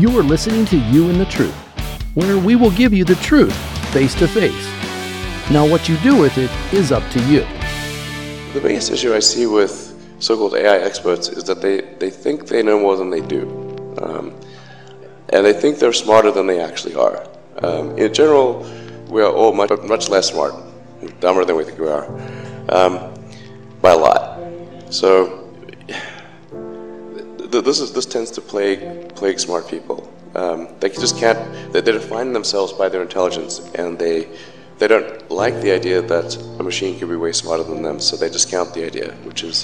You are listening to You and the Truth, where we will give you the truth face to face. Now, what you do with it is up to you. The biggest issue I see with so called AI experts is that they, they think they know more than they do. Um, and they think they're smarter than they actually are. Um, in general, we are all much, much less smart, dumber than we think we are, um, by a lot. So th- this is this tends to plague plague smart people. Um, they just can't. They, they define themselves by their intelligence, and they they don't like the idea that a machine could be way smarter than them. So they discount the idea, which is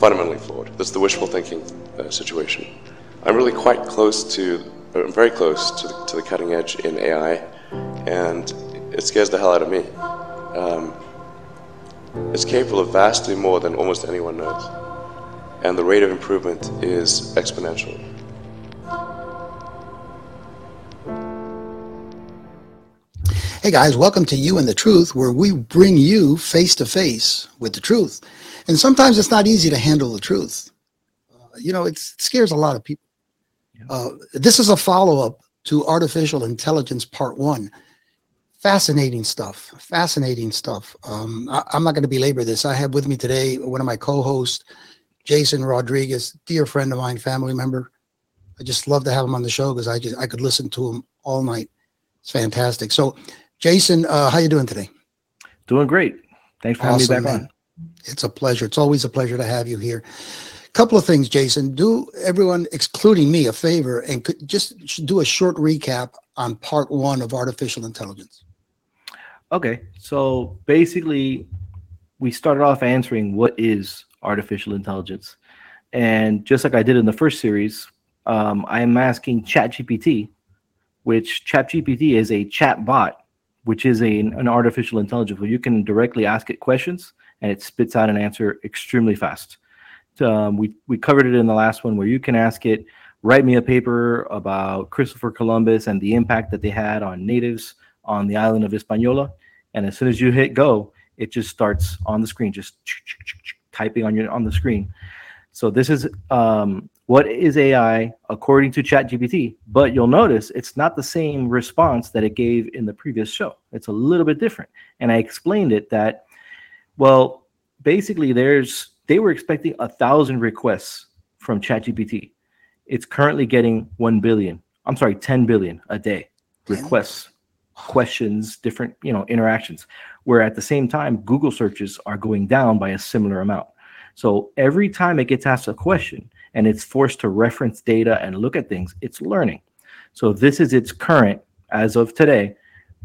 fundamentally flawed. That's the wishful thinking uh, situation. I'm really quite close to, I'm very close to the, to the cutting edge in AI, and it scares the hell out of me. Um, it's capable of vastly more than almost anyone knows, and the rate of improvement is exponential. Hey guys, welcome to You and the Truth, where we bring you face to face with the truth. And sometimes it's not easy to handle the truth. Uh, you know, it scares a lot of people. Uh, this is a follow up to Artificial Intelligence Part One. Fascinating stuff. Fascinating stuff. Um, I, am not going to belabor this. I have with me today one of my co hosts, Jason Rodriguez, dear friend of mine, family member. I just love to have him on the show because I just I could listen to him all night. It's fantastic. So, Jason, uh, how you doing today? Doing great. Thanks for having awesome, me back man. on. It's a pleasure. It's always a pleasure to have you here couple of things, Jason. Do everyone, excluding me, a favor and could just do a short recap on part one of artificial intelligence. Okay, so basically, we started off answering what is artificial intelligence, and just like I did in the first series, um, I am asking ChatGPT, which ChatGPT is a chat bot, which is a, an artificial intelligence where you can directly ask it questions and it spits out an answer extremely fast. Um, we we covered it in the last one where you can ask it write me a paper about Christopher Columbus and the impact that they had on natives on the island of Hispaniola. And as soon as you hit go, it just starts on the screen, just typing on your on the screen. So this is um, what is AI according to ChatGPT. But you'll notice it's not the same response that it gave in the previous show. It's a little bit different. And I explained it that, well, basically there's they were expecting a thousand requests from ChatGPT. It's currently getting 1 billion. I'm sorry, 10 billion a day requests, questions, different, you know, interactions. Where at the same time, Google searches are going down by a similar amount. So every time it gets asked a question and it's forced to reference data and look at things, it's learning. So this is its current, as of today,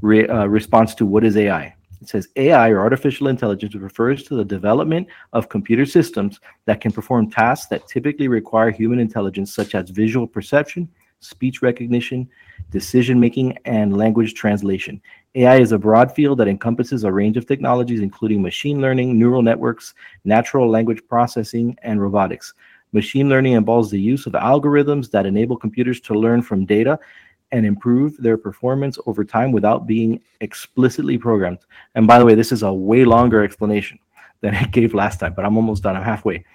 re, uh, response to what is AI. It says AI or artificial intelligence refers to the development of computer systems that can perform tasks that typically require human intelligence, such as visual perception, speech recognition, decision making, and language translation. AI is a broad field that encompasses a range of technologies, including machine learning, neural networks, natural language processing, and robotics. Machine learning involves the use of algorithms that enable computers to learn from data and improve their performance over time without being explicitly programmed. And by the way, this is a way longer explanation than I gave last time, but I'm almost done. I'm halfway.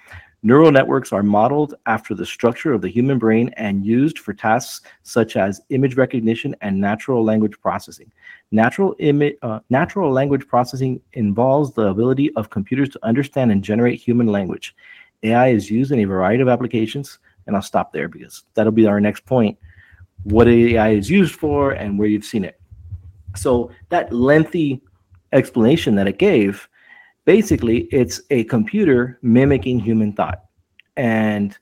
Neural networks are modeled after the structure of the human brain and used for tasks such as image recognition and natural language processing. Natural, imi- uh, natural language processing involves the ability of computers to understand and generate human language. AI is used in a variety of applications, and I'll stop there because that'll be our next point what AI is used for, and where you've seen it. So that lengthy explanation that it gave, basically, it's a computer mimicking human thought. And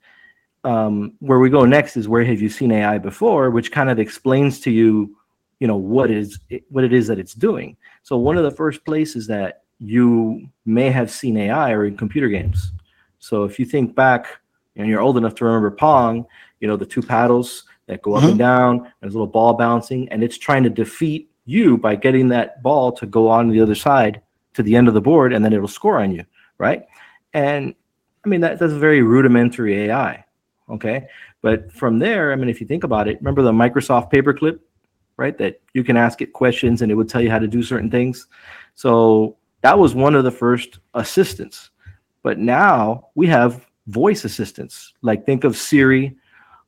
um, where we go next is where have you seen AI before, which kind of explains to you, you know, what is it, what it is that it's doing. So one of the first places that you may have seen AI are in computer games. So if you think back, and you're old enough to remember Pong, you know, the two paddles that go up mm-hmm. and down. There's a little ball bouncing, and it's trying to defeat you by getting that ball to go on the other side to the end of the board, and then it'll score on you, right? And I mean that that's a very rudimentary AI, okay? But from there, I mean, if you think about it, remember the Microsoft paperclip, right? That you can ask it questions and it would tell you how to do certain things. So that was one of the first assistants. But now we have voice assistants. Like think of Siri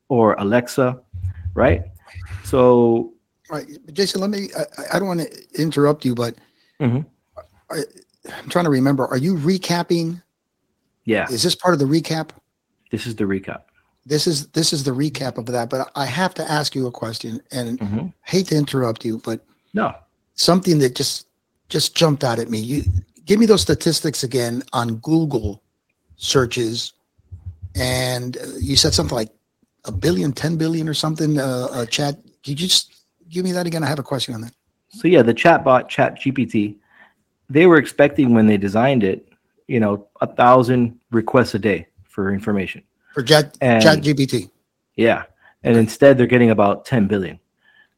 or Alexa, right? So Right, Jason. Let me. I, I don't want to interrupt you, but Mhm. I, I'm trying to remember. Are you recapping? yeah, Is this part of the recap? this is the recap. This is this is the recap of that. But I have to ask you a question, and Mhm. hate to interrupt you, but No, something that just just jumped out at me. You give me those statistics again on Google searches, and uh, you said something like a billion, 10 billion, or something. Uh, uh, chat. Could you just give me that again? I have a question on that. So yeah, the chatbot Chat GPT, they were expecting when they designed it, you know, a thousand requests a day for information. For Chat GPT. Yeah, and instead they're getting about 10 billion.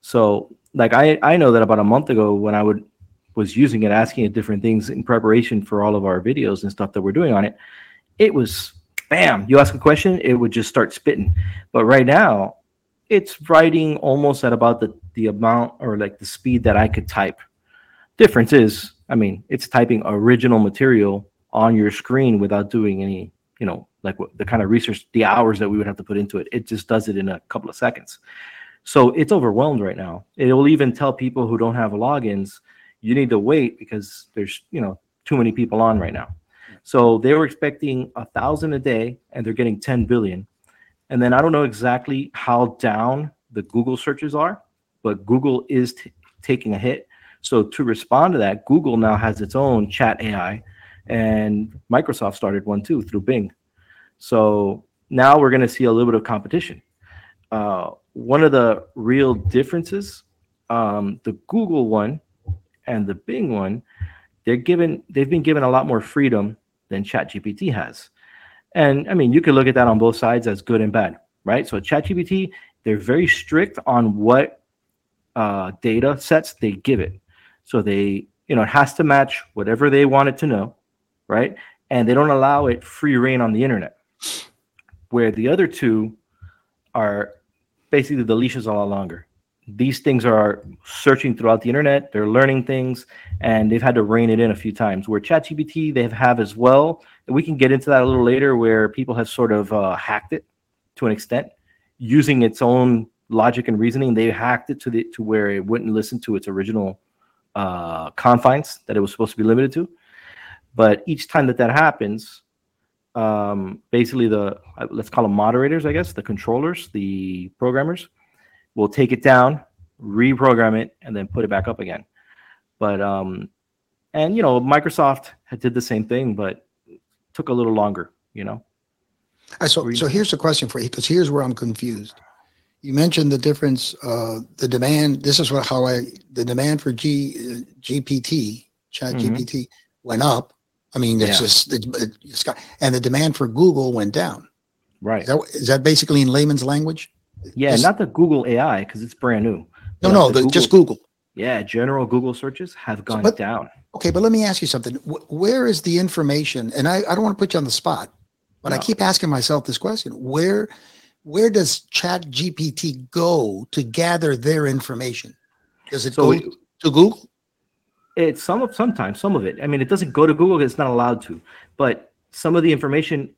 So like I I know that about a month ago when I would was using it, asking it different things in preparation for all of our videos and stuff that we're doing on it, it was bam. You ask a question, it would just start spitting. But right now, it's writing almost at about the the amount or like the speed that I could type. Difference is, I mean, it's typing original material on your screen without doing any, you know, like what the kind of research, the hours that we would have to put into it. It just does it in a couple of seconds. So it's overwhelmed right now. It will even tell people who don't have logins, you need to wait because there's, you know, too many people on right now. So they were expecting a thousand a day and they're getting 10 billion. And then I don't know exactly how down the Google searches are, but Google is t- taking a hit. So to respond to that, Google now has its own chat AI, and Microsoft started one too through Bing. So now we're going to see a little bit of competition. Uh, one of the real differences, um, the Google one and the Bing one, they're given they've been given a lot more freedom than ChatGPT has. And I mean, you could look at that on both sides as good and bad, right? So ChatGPT, they're very strict on what uh, data sets they give it. So they, you know, it has to match whatever they want it to know, right? And they don't allow it free rein on the internet. Where the other two are basically the leash is a lot longer. These things are searching throughout the internet, they're learning things, and they've had to rein it in a few times. Where ChatGPT, they have as well. We can get into that a little later, where people have sort of uh, hacked it to an extent, using its own logic and reasoning. They hacked it to the to where it wouldn't listen to its original uh, confines that it was supposed to be limited to. But each time that that happens, um, basically the uh, let's call them moderators, I guess, the controllers, the programmers, will take it down, reprogram it, and then put it back up again. But um, and you know, Microsoft had did the same thing, but took a little longer. You know. Uh, So, so here's the question for you, because here's where I'm confused. You mentioned the difference, uh, the demand. This is what how I the demand for G uh, GPT, Chat Mhm. GPT, went up. I mean, it's Yeah. just it, it's got, and the demand for Google went down. Right. Is that, is that basically in layman's language? Yeah, Just- not the Google AI because it's brand new. No, no, the the, just Google. Yeah, general Google searches have gone but- down. Okay, but let me ask you something. Wh- Where is the information? And I, I don't want to put you on the spot, but I keep asking myself this question: Where, where does Chat GPT go to gather their information? Does it So go it- to Google? It's some of sometimes some of it. I mean, it doesn't go to Google; it's not allowed to. But some of the information,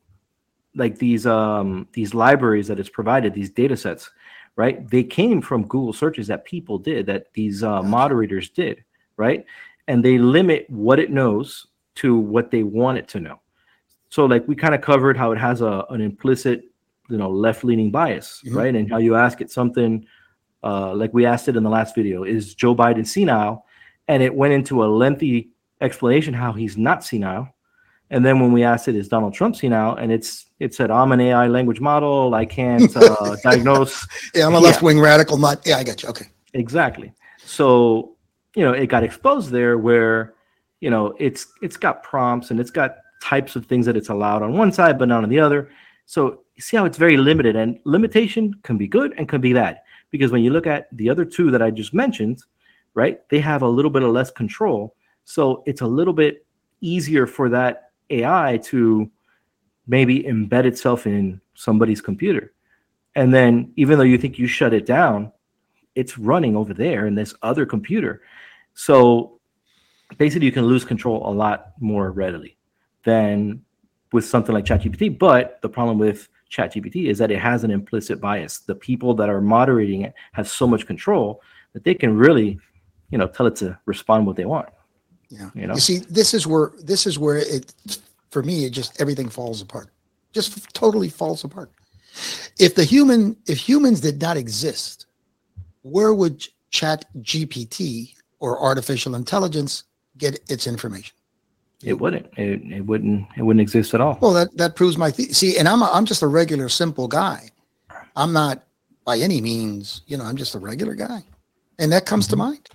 like these um these libraries that it's provided, these data sets, right? They came from Google searches that people did, that these uh, moderators did, right? And they limit what it knows to what they want it to know. So, like we kind of covered how it has a an implicit, you know, left leaning bias, Mhm. right? And how you ask it something, uh, like we asked it in the last video, is Joe Biden senile? and it went into a lengthy explanation how he's not senile. And then when we asked it, is Donald Trump senile? And it's it said, I'm an AI language model. I can't uh, diagnose Yeah, I'm a left wing radical. Not. Yeah, I got you. Okay. exactly. So you know, it got exposed there where you know it's it's got prompts and it's got types of things that it's allowed on one side but not on the other. So see how it's very limited, and limitation can be good and can be bad because when you look at the other two that I just mentioned, right, they have a little bit of less control. So it's a little bit easier for that AI to maybe embed itself in somebody's computer. And then even though you think you shut it down, it's running over there in this other computer. So basically you can lose control a lot more readily than with something like ChatGPT. But the problem with ChatGPT is that it has an implicit bias. The people that are moderating it have so much control that they can really, you know, tell it to respond what they want. Yeah. You know? You see, this is where this is where it for me it just everything falls apart. Just totally falls apart. If the human if humans did not exist, where would chat GPT or artificial intelligence get its information? It wouldn't. It, it wouldn't. It wouldn't exist at all. Well, that that proves my the- see, and I'm a, I'm just a regular simple guy. I'm not by any means, you know, I'm just a regular guy, and that comes to mm-hmm. mind.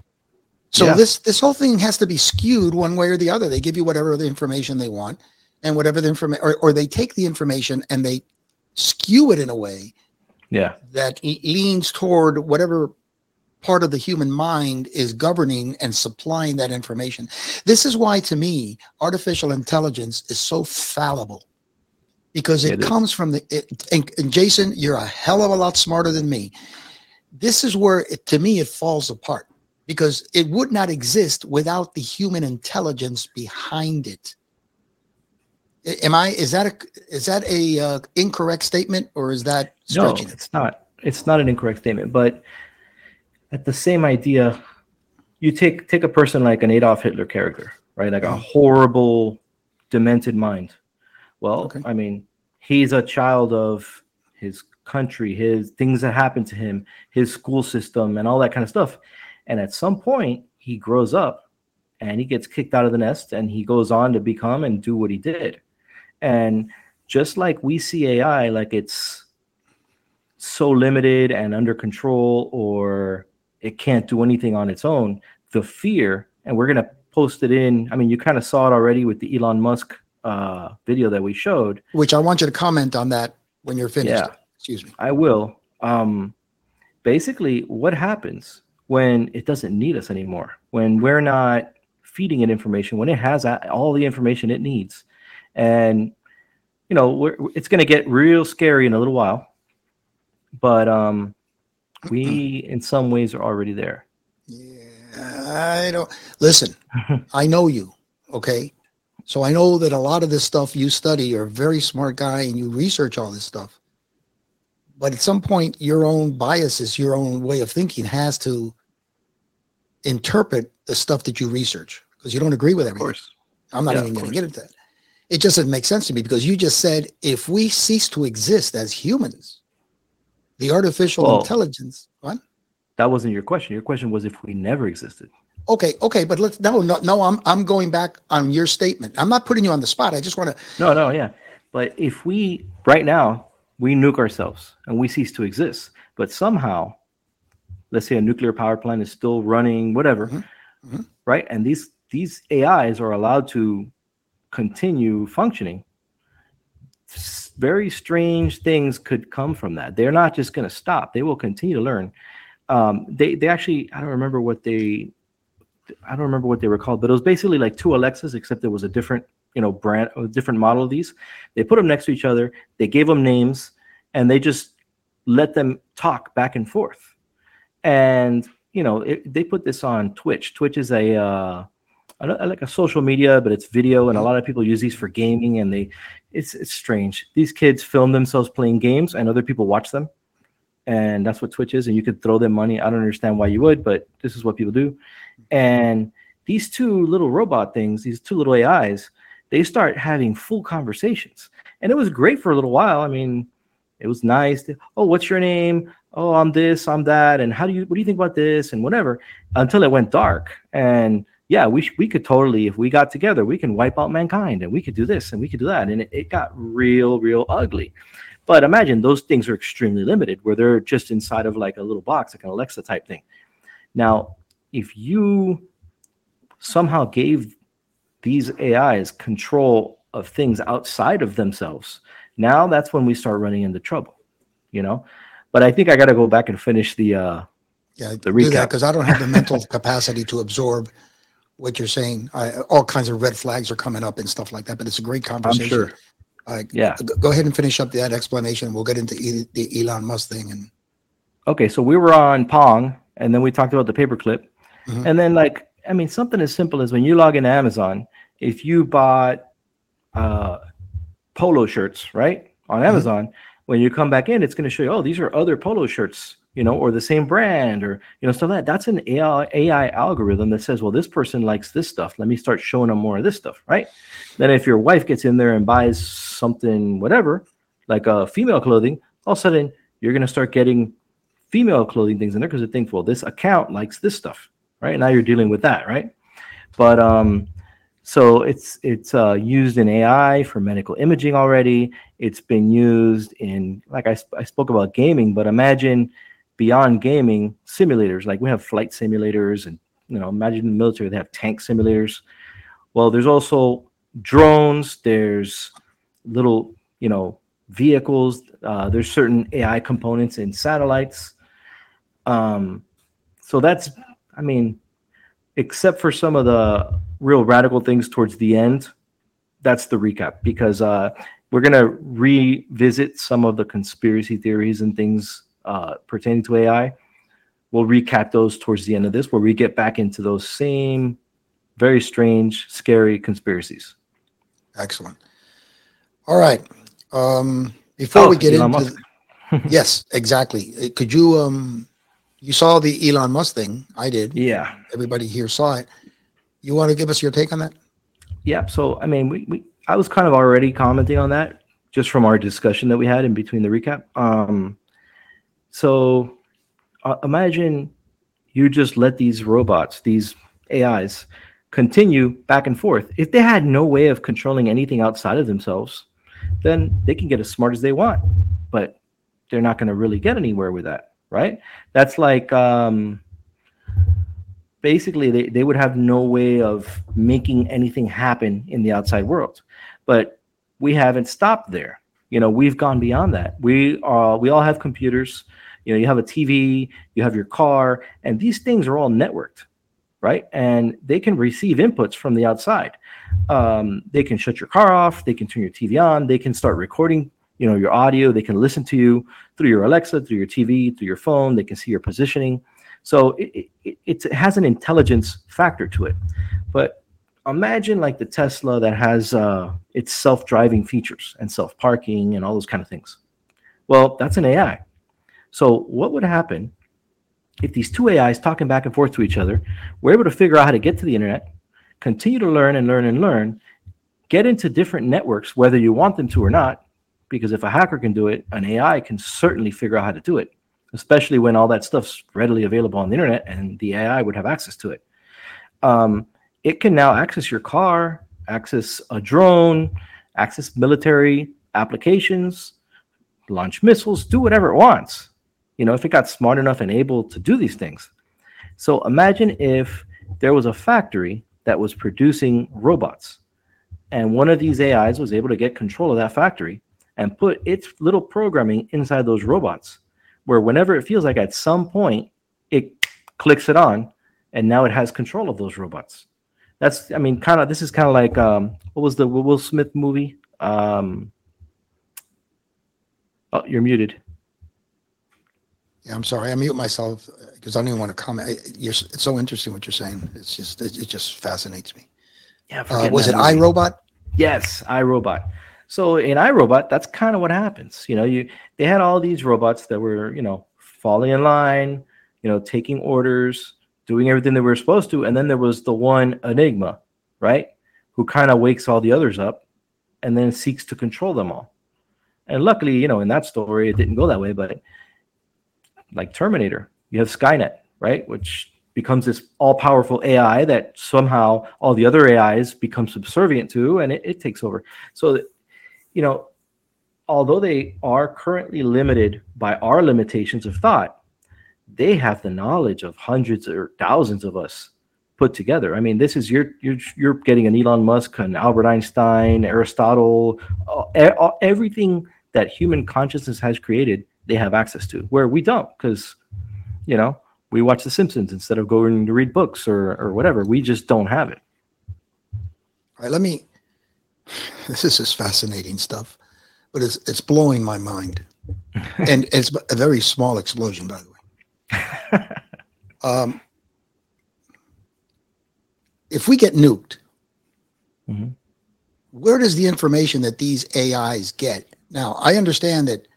So Yeah. this this whole thing has to be skewed one way or the other. They give you whatever the information they want, and whatever the information, or, or they take the information and they skew it in a way Yeah. that leans toward whatever part of the human mind is governing and supplying that information. This is why, to me, artificial intelligence is so fallible because it, It is. comes from the. It, and, and Jason, you're a hell of a lot smarter than me. This is where, it, to me, it falls apart because it would not exist without the human intelligence behind it. Am I? Is that a? Is that a uh, incorrect statement, or is that No, stretching it? it's not. It's not an incorrect statement, but at the same idea, you take take a person like an Adolf Hitler character, right? Like a mm-hmm. horrible, demented mind. Well, Okay. I mean, he's a child of his country, his things that happened to him, his school system, and all that kind of stuff. And at some point, he grows up and he gets kicked out of the nest and he goes on to become and do what he did. And just like we see AI, like it's so limited and under control, or it can't do anything on its own, the fear, and we're going to post it in. I mean, you kind of saw it already with the Elon Musk uh, video that we showed. Which I want you to comment on that when you're finished. Yeah. Excuse me. I will. Um, basically, what happens when it doesn't need us anymore? When we're not feeding it information, when it has all the information it needs, and you know, we're, it's going to get real scary in a little while. But um, we, in some ways, are already there. Yeah, I don't listen. I know you, okay? So I know that a lot of this stuff you study, you're a very smart guy and you research all this stuff. But at some point, your own biases, your own way of thinking has to interpret the stuff that you research because you don't agree with everything. Of course. I'm not Yeah, even going to get into that. It just doesn't make sense to me because you just said if we cease to exist as humans, the artificial Well- intelligence, what? That wasn't your question. Your question was if we never existed. Okay, okay, but let's no, no, no. I'm I'm going back on your statement. I'm not putting you on the spot. I just want to. No, no, yeah. But if we right now we nuke ourselves and we cease to exist, but somehow, let's say a nuclear power plant is still running, whatever, Mhm, mhm. right? And these these AIs are allowed to continue functioning. Very strange things could come from that. They're not just going to stop; they will continue to learn. Um, they they actually I don't remember what they I don't remember what they were called, but it was basically like two Alexas, except it was a different, you know, brand, a different model of these. They put them next to each other. They gave them names, and they just let them talk back and forth. And you know, it, they put this on Twitch. Twitch is a uh, I I like a social media, but it's video, and a lot of people use these for gaming. And they, it's it's strange. These kids film themselves playing games, and other people watch them, and that's what Twitch is. And you could throw them money. I don't understand why you would, but this is what people do. And these two little robot things, these two little AIs, they start having full conversations. And it was great for a little while. I mean, it was nice. Oh, what's your name? Oh, I'm this, I'm that. And how do you, what do you think about this? And whatever until it went dark. And yeah, we, sh- we could totally, if we got together, we can wipe out mankind and we could do this and we could do that. And it, it got real, real ugly. But imagine those things are extremely limited where they're just inside of like a little box, like an Alexa type thing. Now, if you somehow gave these AIs control of things outside of themselves, now that's when we start running into trouble, you know. But I think I got to go back and finish the. uh Yeah, The recap. because I don't have the mental capacity to absorb what you're saying. I, all kinds of red flags are coming up and stuff like that. But it's a great conversation. I'm sure. Uh, Yeah. Go ahead and finish up that explanation. We'll get into e- the Elon Musk thing and Okay, so we were on Pong, and then we talked about the paperclip, Mhm. and then like I mean something as simple as when you log into Amazon, if you bought uh, polo shirts, right, on Amazon, when you come back in, it's going to show you, oh, these are other polo shirts, you know, or the same brand, or you know, so that that's an AI, AI algorithm that says, well, this person likes this stuff. Let me start showing them more of this stuff, right? Then if your wife gets in there and buys something, whatever, like a uh, female clothing, all of a sudden you're going to start getting female clothing things in there because it thinks, well, this account likes this stuff, right? Now you're dealing with that, right? But um, so it's it's uh, used in AI for medical imaging already. It's been used in like I, I spoke about gaming, but imagine beyond gaming simulators. Like we have flight simulators, and you know, imagine in the military they have tank simulators. Well, there's also drones. There's little you know vehicles. Uh, there's certain AI components in satellites. Um, so that's I mean, except for some of the real radical things towards the end, that's the recap because uh, we're going to revisit some of the conspiracy theories and things uh, pertaining to AI. We'll recap those towards the end of this, where we get back into those same very strange, scary conspiracies. Excellent. All right. Um, before oh, we get Elon into, yes, exactly. Could you um, you saw the Elon Musk thing? I did. Yeah. Everybody here saw it. You want to give us your take on that? Yeah. So, I mean, we, we I was kind of already commenting on that just from our discussion that we had in between the recap. Um, so, uh, imagine you just let these robots, these AIs, continue back and forth. If they had no way of controlling anything outside of themselves, then they can get as smart as they want, but they're not going to really get anywhere with that, right? That's like um, basically they, they would have no way of making anything happen in the outside world but we haven't stopped there you know we've gone beyond that. We are we all have computers. You know you have a tv you have your car and these things are all networked right? And they can receive inputs from the outside. Um, they can shut your car off they can turn your tv on they can start recording you know your audio they can listen to you through your alexa through your tv through your phone they can see your positioning. So it, it, it has an intelligence factor to it. But imagine like the Tesla that has uh, its self-driving features and self-parking and all those kind of things. Well, that's an AI. So what would happen if these two AIs talking back and forth to each other were able to figure out how to get to the internet, continue to learn and learn and learn, get into different networks, whether you want them to or not, because if a hacker can do it, an AI can certainly figure out how to do it especially when all that stuff's readily available on the internet and the AI would have access to it. Um, it can now access your car, access a drone, access military applications, launch missiles, do whatever it wants. You know, if it got smart enough and able to do these things. So imagine if there was a factory that was producing robots and one of these AIs was able to get control of that factory and put its little programming inside those robots where whenever it feels like at some point it clicks it on and now it has control of those robots that's i mean kind of this is kind of like um what was the will smith movie? Um oh you're muted. Yeah i'm sorry i mute myself because i don't even want to comment you're, it's so interesting what you're saying. It's just it, it just fascinates me. Yeah uh, was it movie. irobot? Yes irobot. So in iRobot, that's kind of what happens. You know, you they had all these robots that were, you know, falling in line, you know, taking orders, doing everything they were supposed to, and then there was the one Enigma, right, who kind of wakes all the others up, and then seeks to control them all. And luckily, you know, in that story, it didn't go that way. But like Terminator, you have Skynet, right, which becomes this all-powerful AI that somehow all the other AIs become subservient to, and it, it takes over. So you know, although they are currently limited by our limitations of thought, they have the knowledge of hundreds or thousands of us put together. I mean, this is you're you're you're getting an Elon Musk, an Albert Einstein, Aristotle, uh, everything that human consciousness has created. They have access to where we don't, because you know we watch The Simpsons instead of going to read books or or whatever. We just don't have it. All right, let me this is just fascinating stuff, but it's it's blowing my mind, and it's a very small explosion, by the way. Um, if we get nuked, mm -hmm. where does the information that these AIs get? Now, I understand that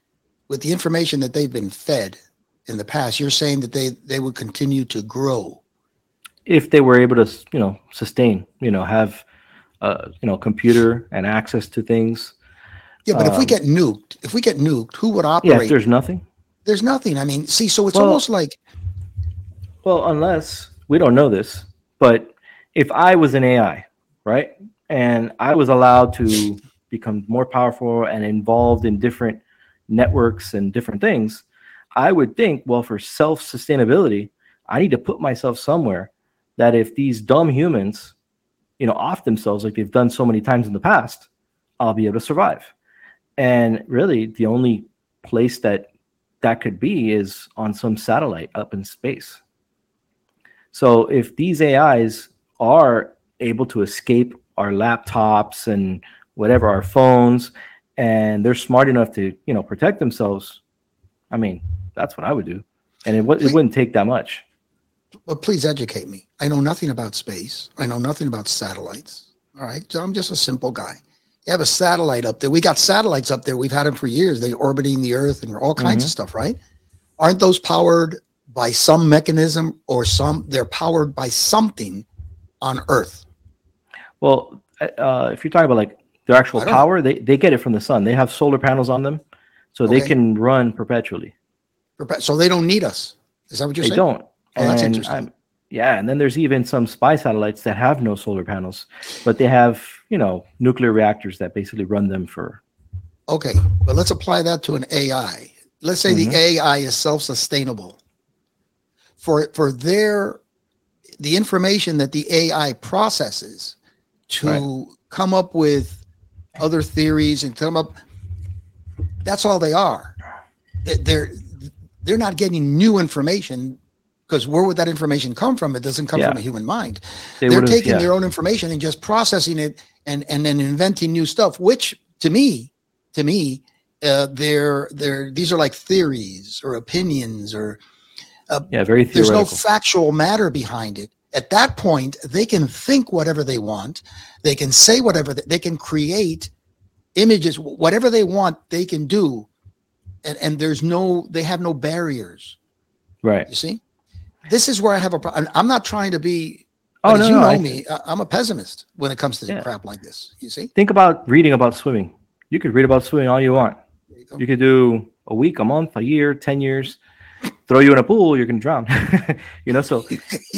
with the information that they've been fed in the past, you're saying that they they would continue to grow if they were able to, you know, sustain, you know, have, uh, you know, computer and access to things. Yeah, but if we Um, get nuked, if we get nuked, who would Yeah, operate? if there's nothing. There's nothing. I mean, see, so it's Well- almost like Well, unless we don't know this, but if I was an AI, right, and I was allowed to become more powerful and involved in different networks and different things, I would think, well, for self sustainability, I need to put myself somewhere that if these dumb humans, you know, off themselves like they've done so many times in the past, I'll be able to survive. And really, the only place that that could be is on some satellite up in space. So if these AIs are able to escape our laptops and whatever our phones, and they're smart enough to you know protect themselves, I mean that's what I would do, and it, w- it wouldn't take that much. well, please educate me. I know nothing about space. I know nothing about satellites. All right. So I'm just a simple guy. You have a satellite up there. We got satellites up there. We've had them for years. They're orbiting the earth and all kinds of stuff, right? Aren't those powered by some mechanism or some, they're powered by something on earth? Well, uh, if you're talking about like their actual power, they they get it from the sun. They have solar panels on them, so they can run perpetually. So they don't need us. Is that what you're They saying? They don't. Oh, that's And interesting. I'm- yeah, and then there's even some spy satellites that have no solar panels, but they have you know nuclear reactors that basically run them for. Okay, but let's apply that to an AI. Let's say Mhm. the AI is self-sustainable. For for their the information that the AI processes to Right. come up with other theories and come up that's all they are. They're they're not getting new information because where would that information come from? It doesn't come Yeah. from a human mind They are taking yeah. their own information and just processing it and and then inventing new stuff which to me to me uh they're they're these are like theories or opinions or yeah, very there's no factual matter behind it at that point they can think whatever they want they can say whatever they, they can create images whatever they want they can do and and there's no they have no barriers right. you see this is where i have a problem i'm not trying to be Oh no, you no. know I- me, I'm a pessimist when it comes to Yeah. crap like this. You see? think about reading about swimming. You could read about swimming all you want. You. You could do a week, a month, a year, ten years. Throw you in a pool, you're gonna drown. you know, so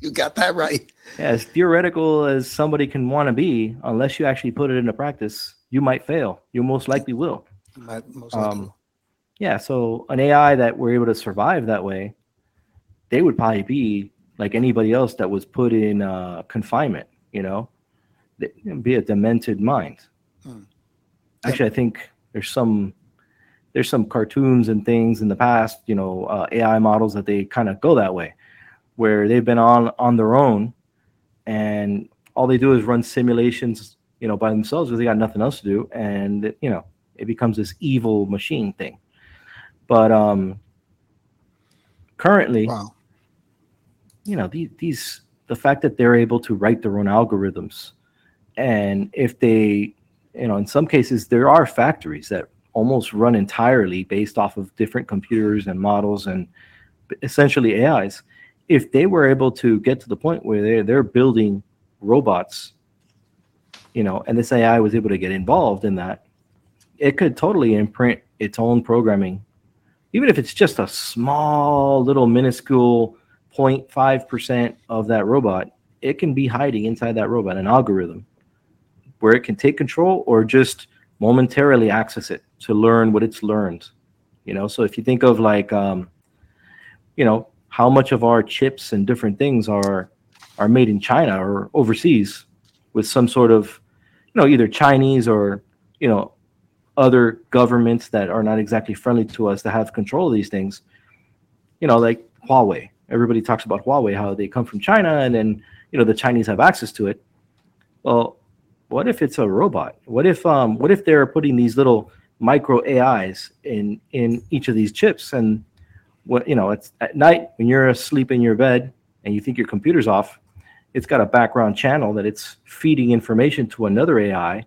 you got that right. yeah, as theoretical as somebody can want to be, unless you actually put it into practice, you might fail. You most likely will. Most likely. Um, yeah, so an AI that we're able to survive that way, they would probably be like anybody else that was put in uh, confinement. You know, They- it'd be a demented mind. Hmm. Actually, I think there's some there's some cartoons and things in the past, you know, uh, AI models that they kind of go that way, where they've been on on their own, and all they do is run simulations, you know, by themselves because they got nothing else to do, and you know, it becomes this evil machine thing. But um, currently, wow. You know, these, these the fact that they're able to write their own algorithms, and if they, you know, in some cases there are factories that almost run entirely based off of different computers and models and essentially AIs. If they were able to get to the point where they're they're building robots, you know, and this AI was able to get involved in that, it could totally imprint its own programming, even if it's just a small little minuscule 0.5% of that robot, it can be hiding inside that robot, an algorithm where it can take control or just momentarily access it to learn what it's learned. You know, so if you think of like, um, you know, how much of our chips and different things are are made in China or overseas with some sort of, you know, either Chinese or you know other governments that are not exactly friendly to us that have control of these things. You know, like Huawei. Everybody talks about Huawei, how they come from China, and then you know the Chinese have access to it. Well, what if it's a robot? What if um, what if they're putting these little micro AIs in in each of these chips, and what you know, it's at night when you're asleep in your bed and you think your computer's off, it's got a background channel that it's feeding information to another AI,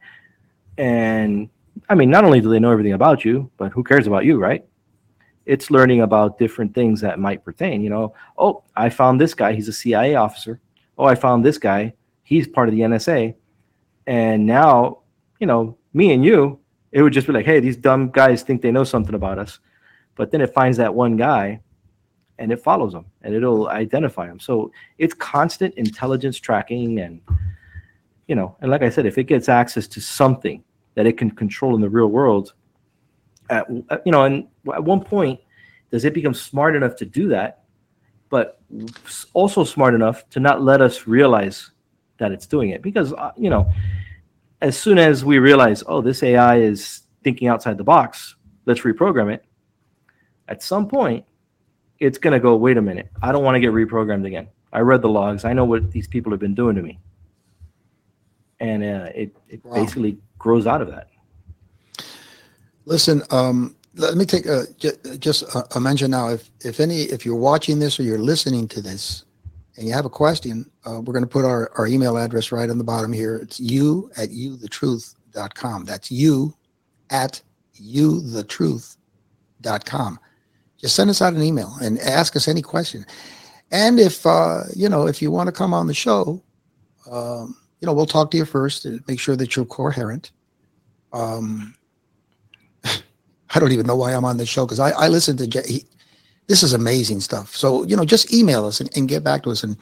and I mean, not only do they know everything about you, but who cares about you, right? It's learning about different things that might pertain. You know, oh, I found this guy. He's a CIA officer. Oh, I found this guy. He's part of the NSA. And now, you know, me and you, it would just be like, hey, these dumb guys think they know something about us. But then it finds that one guy and it follows them and it'll identify them. So it's constant intelligence tracking and you know, and like I said, if it gets access to something that it can control in the real world, at you know, and at one point, does it become smart enough to do that, but also smart enough to not let us realize that it's doing it? Because uh, you know, as soon as we realize, oh, this AI is thinking outside the box, let's reprogram it. At some point, it's going to go, wait a minute, I don't want to get reprogrammed again. I read the logs. I know what these people have been doing to me. And uh, it, it wow. basically grows out of that. Listen, um, let me take a, just a, mention now. If, if any, if you're watching this or you're listening to this and you have a question, uh, we're going to put our, our email address right on the bottom here. It's you at youthetruth.com. That's you at youthetruth.com just send us out an email and ask us any question. And if uh, you know, if you want to come on the show, um, you know, we'll talk to you first and make sure that you're coherent. Um, I don't even know why I'm on this show because I, I listen to Jay. This is amazing stuff. So you know, just email us and, and get back to us. And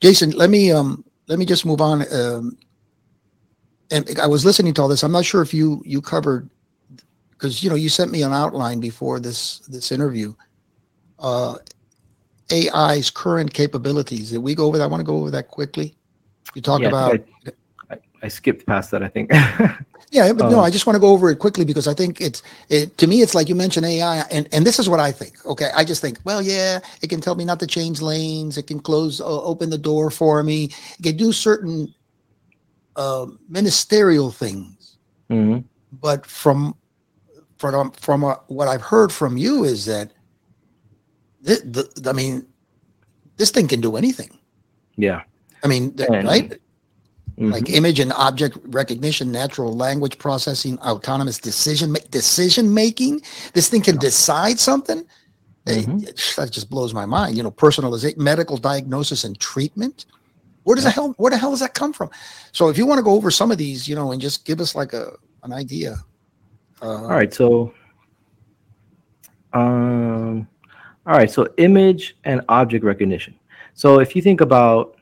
Jason, let me um, let me just move on. Um, and I was listening to all this. I'm not sure if you you covered because you know you sent me an outline before this this interview. Uh, AI's current capabilities. Did we go over that? I want to go over that quickly. You talk yeah, about. I, I, skipped past that. I think. yeah, but um, no, I just want to go over it quickly because I think it's it to me. It's like you mentioned AI, and and this is what I think. Okay, I just think, well, yeah, it can tell me not to change lanes. It can close, uh, open the door for me. It can do certain uh, ministerial things. Mm-hmm. But from from from uh, what I've heard from you is that the, the, I mean, this thing can do anything. Yeah. I mean, and, right? Mm-hmm. Like image and object recognition, natural language processing, autonomous decision decision making. This thing can decide something. Mm-hmm. that just blows my mind. You know, personalization, medical diagnosis and treatment. Where does yeah. the hell where the hell does that come from? So if you want to go over some of these, you know, and just give us like a an idea. Uh, all right, so um, all right, so image and object recognition. So if you think about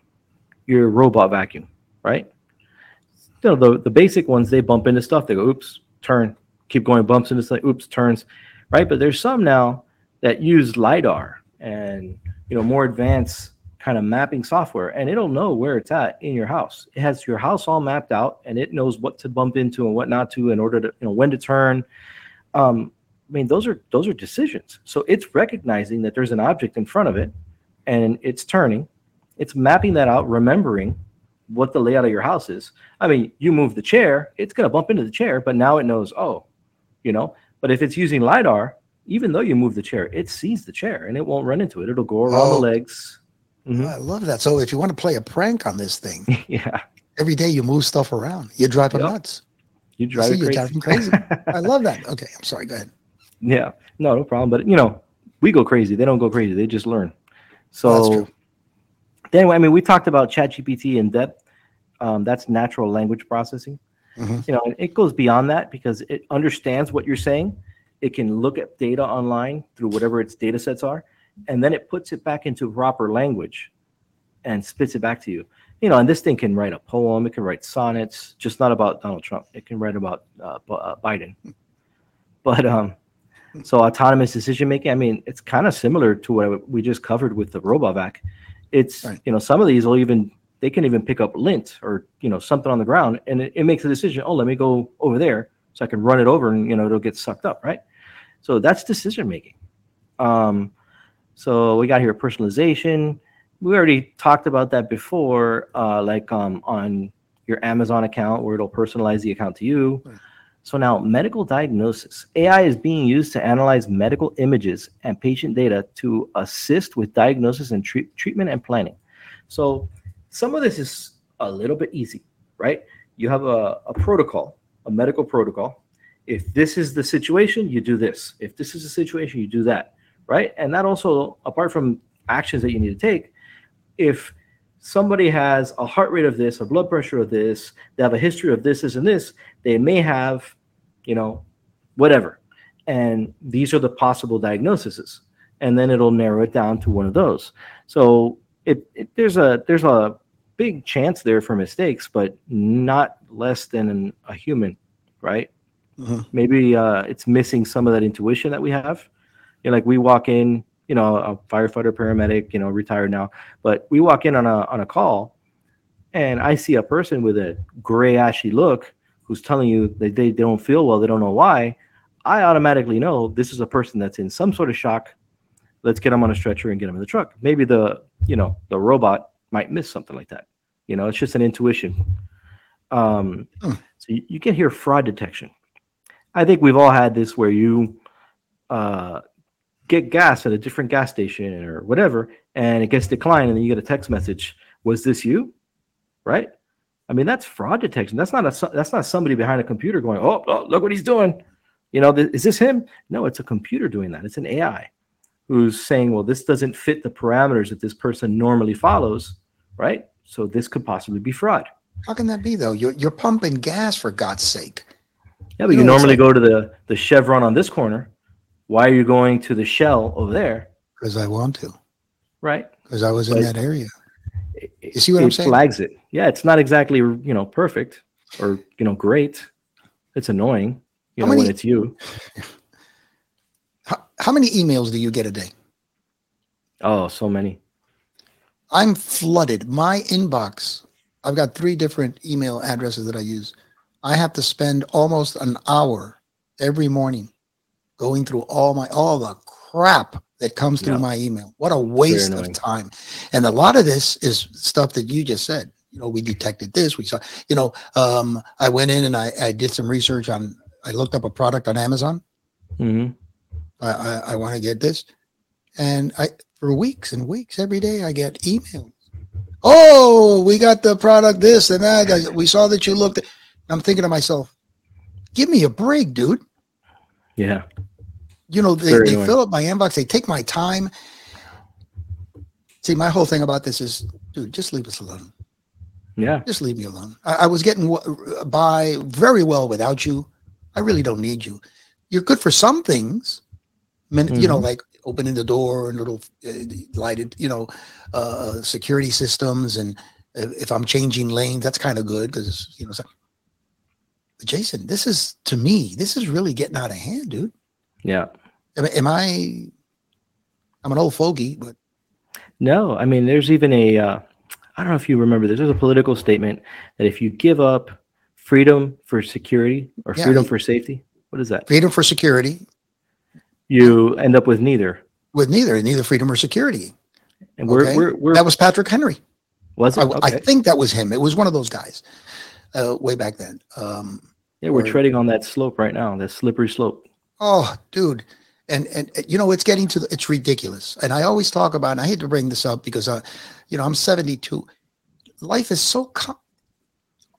your robot vacuum, right? You know, the, the basic ones, they bump into stuff. They go, oops, turn, keep going, bumps into stuff, oops, turns, right? But there's some now that use LiDAR and, you know, more advanced kind of mapping software and it'll know where it's at in your house. It has your house all mapped out and it knows what to bump into and what not to in order to, you know, when to turn. Um, I mean, those are those are decisions. So it's recognizing that there's an object in front of it and it's turning. It's mapping that out, remembering what the layout of your house is. I mean, you move the chair, it's going to bump into the chair, but now it knows, oh, you know. But if it's using LiDAR, even though you move the chair, it sees the chair and it won't run into it. It'll go around oh. the legs Mm-hmm. I love that. So if you want to play a prank on this thing, yeah, every day you move stuff around, you drive yep. nuts. You drive See, crazy. crazy. I love that. Okay, I'm sorry. Go ahead. Yeah, no, no problem. But you know, we go crazy. They don't go crazy. They just learn. So anyway, I mean, we talked about ChatGPT in depth. Um, that's natural language processing. Mm-hmm. You know, it goes beyond that because it understands what you're saying. It can look at data online through whatever its data sets are and then it puts it back into proper language and spits it back to you. You know, and this thing can write a poem, it can write sonnets, just not about Donald Trump. It can write about uh, uh Biden. But um, so autonomous decision making. I mean, it's kind of similar to what we just covered with the RoboVac. It's right. you know some of these will even they can even pick up lint or you know something on the ground, and it, it makes a decision. Oh, let me go over there so I can run it over, and you know it'll get sucked up, right? So that's decision making. Um, so we got here personalization. We already talked about that before, uh, like um, on your Amazon account where it'll personalize the account to you. Right. So now medical diagnosis. AI is being used to analyze medical images and patient data to assist with diagnosis and treat, treatment and planning. So some of this is a little bit easy, right? You have a, a protocol, a medical protocol, if this is the situation, you do this. If this is the situation, you do that, right? And that also, apart from actions that you need to take, if somebody has a heart rate of this, a blood pressure of this, they have a history of this, this, and this, they may have, you know, whatever. And these are the possible diagnoses. And then it'll narrow it down to one of those. So it, it there's a there's a big chance there for mistakes, but not less than an, a human, right? Mhm. Maybe uh, it's missing some of that intuition that we have. You know, like we walk in, you know, a firefighter, paramedic, you know, retired now, but we walk in on a on a call, and I see a person with a gray ashy look who's telling you that they, they don't feel well, they don't know why. I automatically know this is a person that's in some sort of shock. Let's get them on a stretcher and get them in the truck. Maybe the you know the robot might miss something like that. You know, it's just an intuition. Um, Hmm. So you, you can hear fraud detection. I think we've all had this where you uh, get gas at a different gas station or whatever, and it gets declined, and then you get a text message. Was this you? Right? I mean, that's fraud detection. That's not a that's not somebody behind a computer going, "Oh, oh look what he's doing." You know, th- is this him? No, it's a computer doing that. It's an AI who's saying, "Well, this doesn't fit the parameters that this person normally follows." Right? So this could possibly be fraud. How can that be though? You're you're pumping gas for God's sake. Yeah, but You you know, normally like- go to the the Chevron on this corner. Why are you going to the Shell over there? Because I want to. Right? Because I was in that area. It- You see what I'm saying? Flags it. Yeah, it's not exactly you know perfect or you know great. It's annoying. You How know when it's you. How, how many emails do you get a day? Oh, so many. I'm flooded. My inbox, I've got three different email addresses that I use. I have to spend almost an hour every morning going through all my all the crap that comes through Yeah. my email. What a waste of time. And a lot of this is stuff that you just said. You know, we detected this, we saw, you know, um, I went in and I, I did some research on I looked up a product on Amazon. hmm I, I, I want to get this. And I for weeks and weeks, every day I get emails. Oh, we got the product this and that. We saw that you looked I'm thinking to myself, give me a break, dude. Yeah. You know, they, they fill up my inbox, they take my time. See, my whole thing about this is, dude, just leave us alone. Yeah. Just leave me alone. I, I was getting w- by very well without you. I really don't need you. You're good for some things, you know, Mhm. like opening the door and little uh, lighted, you know, uh, security systems. And if if I'm changing lanes, that's kind of good because, you know, so, Jason, this is to me, this is really getting out of hand, dude. Yeah. Am, am I? I'm an old fogey, but No, I mean, there's even a, uh, I don't know if you remember this, there's a political statement that if you give up freedom for security or Yeah, freedom I- for safety, what is that? freedom for security You end up with neither. with neither, neither freedom or security. And we're, Okay. we're, we're, That was Patrick Henry. was it? I, I think that was him. It was one of those guys uh, way back then. Um, yeah, we're or- treading on that slope right now, that slippery slope. Oh, dude. And, and and, you know it's getting to the, it's ridiculous. And i always talk about and i hate to bring this up because uh you know i'm 72 life is so com-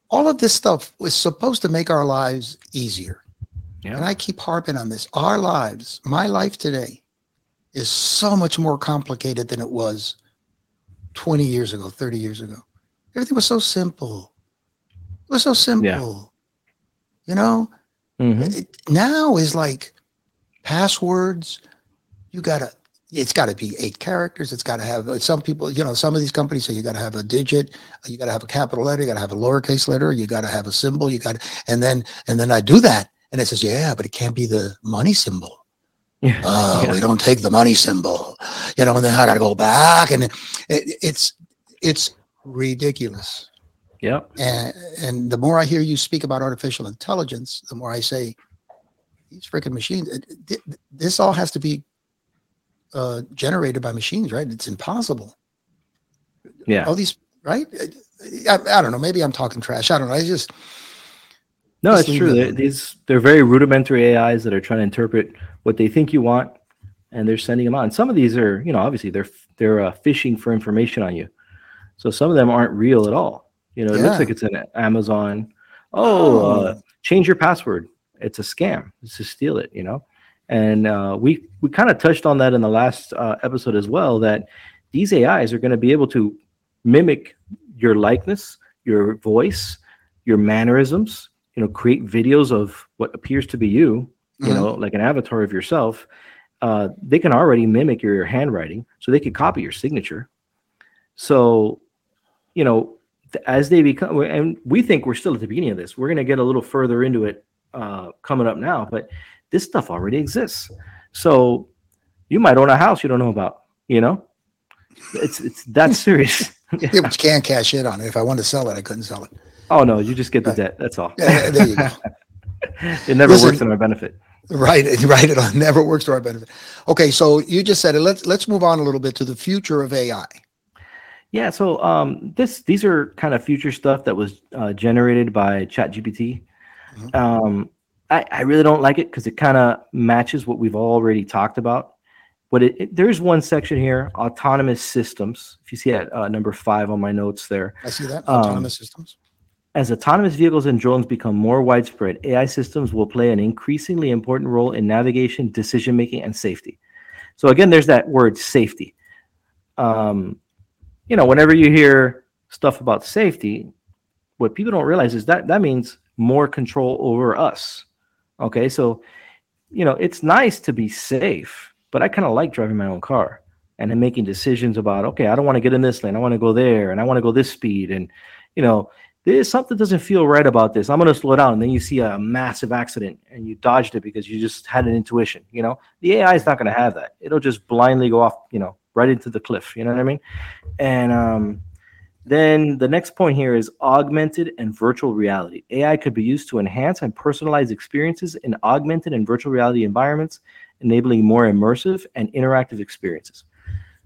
all of this stuff was supposed to make our lives easier. Yeah. and i keep harping on this. Our lives my life today is so much more complicated than it was 20 years ago 30 years ago. Everything was so simple. It was so simple. Yeah. you know Mhm. now is like passwords you gotta it's got to be eight characters it's got to have some people you know some of these companies say you got to have a digit you got to have a capital letter you got to have a lowercase letter you got to have a symbol you got and then and then i do that and it says yeah but it can't be the money symbol Yeah. oh Yeah. we don't take the money symbol you know and then i gotta go back and it, it's it's ridiculous Yep. and and the more I hear you speak about artificial intelligence, the more I say these freaking machines. This all has to be uh, generated by machines, right? It's impossible. Yeah. All these, right? I, I don't know. Maybe I'm talking trash. I don't know. I just No, Just it's true. They're, these they're very rudimentary AIs that are trying to interpret what they think you want, and they're sending them out. And some of these are, you know, obviously they're they're uh, fishing for information on you. So some of them aren't real at all. You know, it Yeah. looks like it's an Amazon. Oh, Uh, change your password, it's a scam. It's to steal it, you know. And uh, we we kind of touched on that in the last uh, episode as well. That these AIs are going to be able to mimic your likeness, your voice, your mannerisms. You know, create videos of what appears to be you. You Mhm. know, like an avatar of yourself. Uh, they can already mimic your, your handwriting, so they could copy your signature. So, you know, as they become, and we think we're still at the beginning of this. We're going to get a little further into it uh, coming up now, but this stuff already exists. So, you might own a house you don't know about. You know, it's it's that serious. Yeah, but you can't cash in on it. If I wanted to sell it, I couldn't sell it. oh no, you just get the debt. That's all. Yeah, there you go. It never Listen- works in our benefit. Right, right. It never works to our benefit. Okay, so you just said it. Let's let's move on a little bit to the future of AI. Yeah, so um, this these are kind of future stuff that was uh, generated by ChatGPT. Mhm. Um, I, I really don't like it because it kind of matches what we've already talked about. But it, it- there's one section here: autonomous systems. If you see at uh, number five on my notes there, I see that Um, autonomous systems. as autonomous vehicles and drones become more widespread, AI systems will play an increasingly important role in navigation, decision making, and safety. So again, there's that word safety. Um, you know, whenever you hear stuff about safety, what people don't realize is that that means more control over us. Okay, so you know, it's nice to be safe, but I kind of like driving my own car and then making decisions about, okay, I don't want to get in this lane, I want to go there, and I want to go this speed, and you know, there's something doesn't feel right about this. I'm going to slow down. And then you see a massive accident and you dodged it because you just had an intuition. You know, the AI is not going to have that. It'll just blindly go off, you know, right into the cliff. You know what I mean? And um, then the next point here is augmented and virtual reality. AI could be used to enhance and personalize experiences in augmented and virtual reality environments, enabling more immersive and interactive experiences.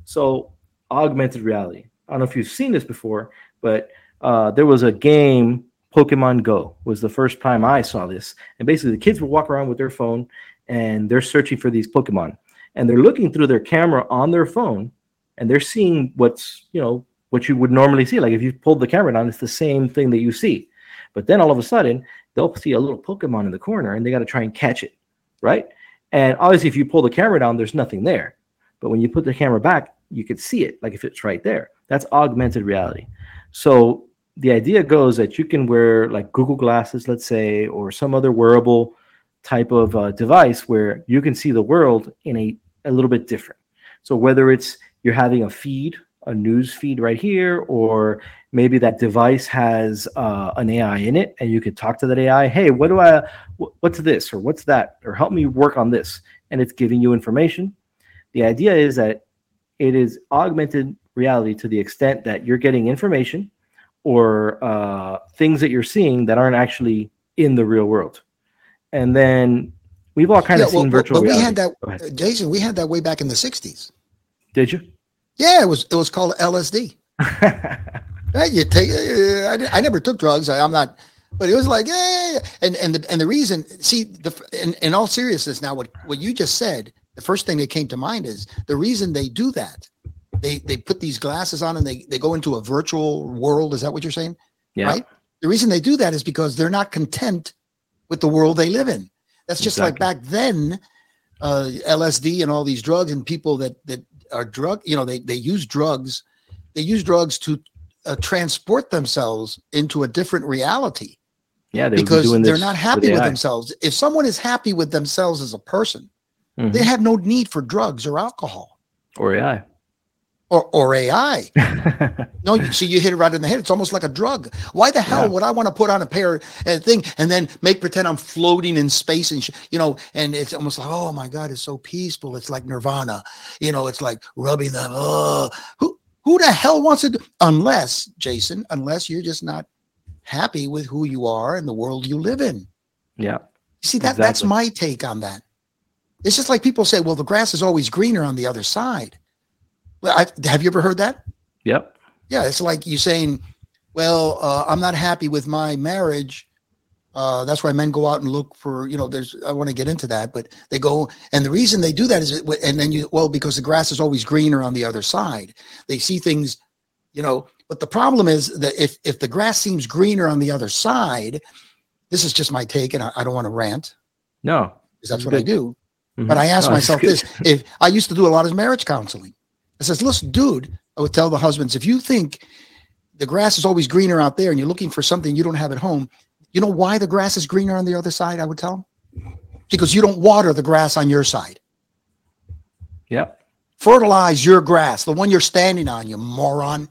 So, augmented reality. I don't know if you've seen this before, but uh, there was a game pokemon go was the first time i saw this and basically the kids would walk around with their phone and they're searching for these pokemon and they're looking through their camera on their phone and they're seeing what's you know what you would normally see. Like if you pulled the camera down it's the same thing that you see. But then all of a sudden they'll see a little pokemon in the corner and they got to try and catch it right? And obviously if you pull the camera down there's nothing there. But when you put the camera back you could see it like if it's right there. That's augmented reality. So the idea goes that you can wear like Google Glasses, let's say, or some other wearable type of uh, device where you can see the world in a, a little bit different. So whether it's you're having a feed, a news feed right here, or maybe that device has uh, an AI in it, and you could talk to that AI. Hey, what do I? wh- What's this or what's that? Or help me work on this, and it's giving you information. The idea is that it is augmented reality to the extent that you're getting information or uh, things that you're seeing that aren't actually in the real world. And then we've all kind Yeah, of well, seen but- virtual but we reality. had that, Jason. We had that way back in the '60s. Did you? Yeah, it was it was called LSD. Right, you take. I, I never took drugs. I, I'm not. But it was like, yeah, yeah, yeah. and and the and the reason. See, the in, in all seriousness, now what what you just said, the first thing that came to mind is the reason they do that. They they put these glasses on and they they go into a virtual world. Is that what you're saying? yeah. Right. The reason they do that is because they're not content with the world they live in. That's just like back then, uh, LSD and all these drugs and people that that are drug. You know, they they use drugs. They use drugs to uh, transport themselves into a different reality Yeah. They because they're not happy with AI. themselves. If someone is happy with themselves as a person, Mhm. they have no need for drugs or alcohol Or AI. Or or AI. No, you see, you hit it right in the head. It's almost like a drug. Why the hell Yeah. would I want to put on a pair and thing and then make pretend I'm floating in space and sh- you know, and it's almost like, oh my god, it's so peaceful. It's like nirvana. You know, it's like rubbing them. Oh, who who the hell wants to do unless Jason, unless you're just not happy with who you are and the world you live in. yeah. You see that that's my take on that. It's just like people say, well, the grass is always greener on the other side. Well, I, have you ever heard that? Yep. Yeah, it's like you saying, "Well, uh, I'm not happy with my marriage." Uh, that's why men go out and look for, you know, there's. I want to get into that, but they go, and the reason they do that is, it- and then you, well, because the grass is always greener on the other side. They see things, you know. But the problem is that if if the grass seems greener on the other side, this is just my take, and I, I don't want to rant. No, because that's what I good. do. Mhm. But I ask No, myself this: if I used to do a lot of marriage counseling, I says, "Listen, dude," I would tell the husbands, if you think the grass is always greener out there and you're looking for something you don't have at home, you know why the grass is greener on the other side? I would tell them because you don't water the grass on your side. Yep, Fertilize your grass, the one you're standing on, you moron.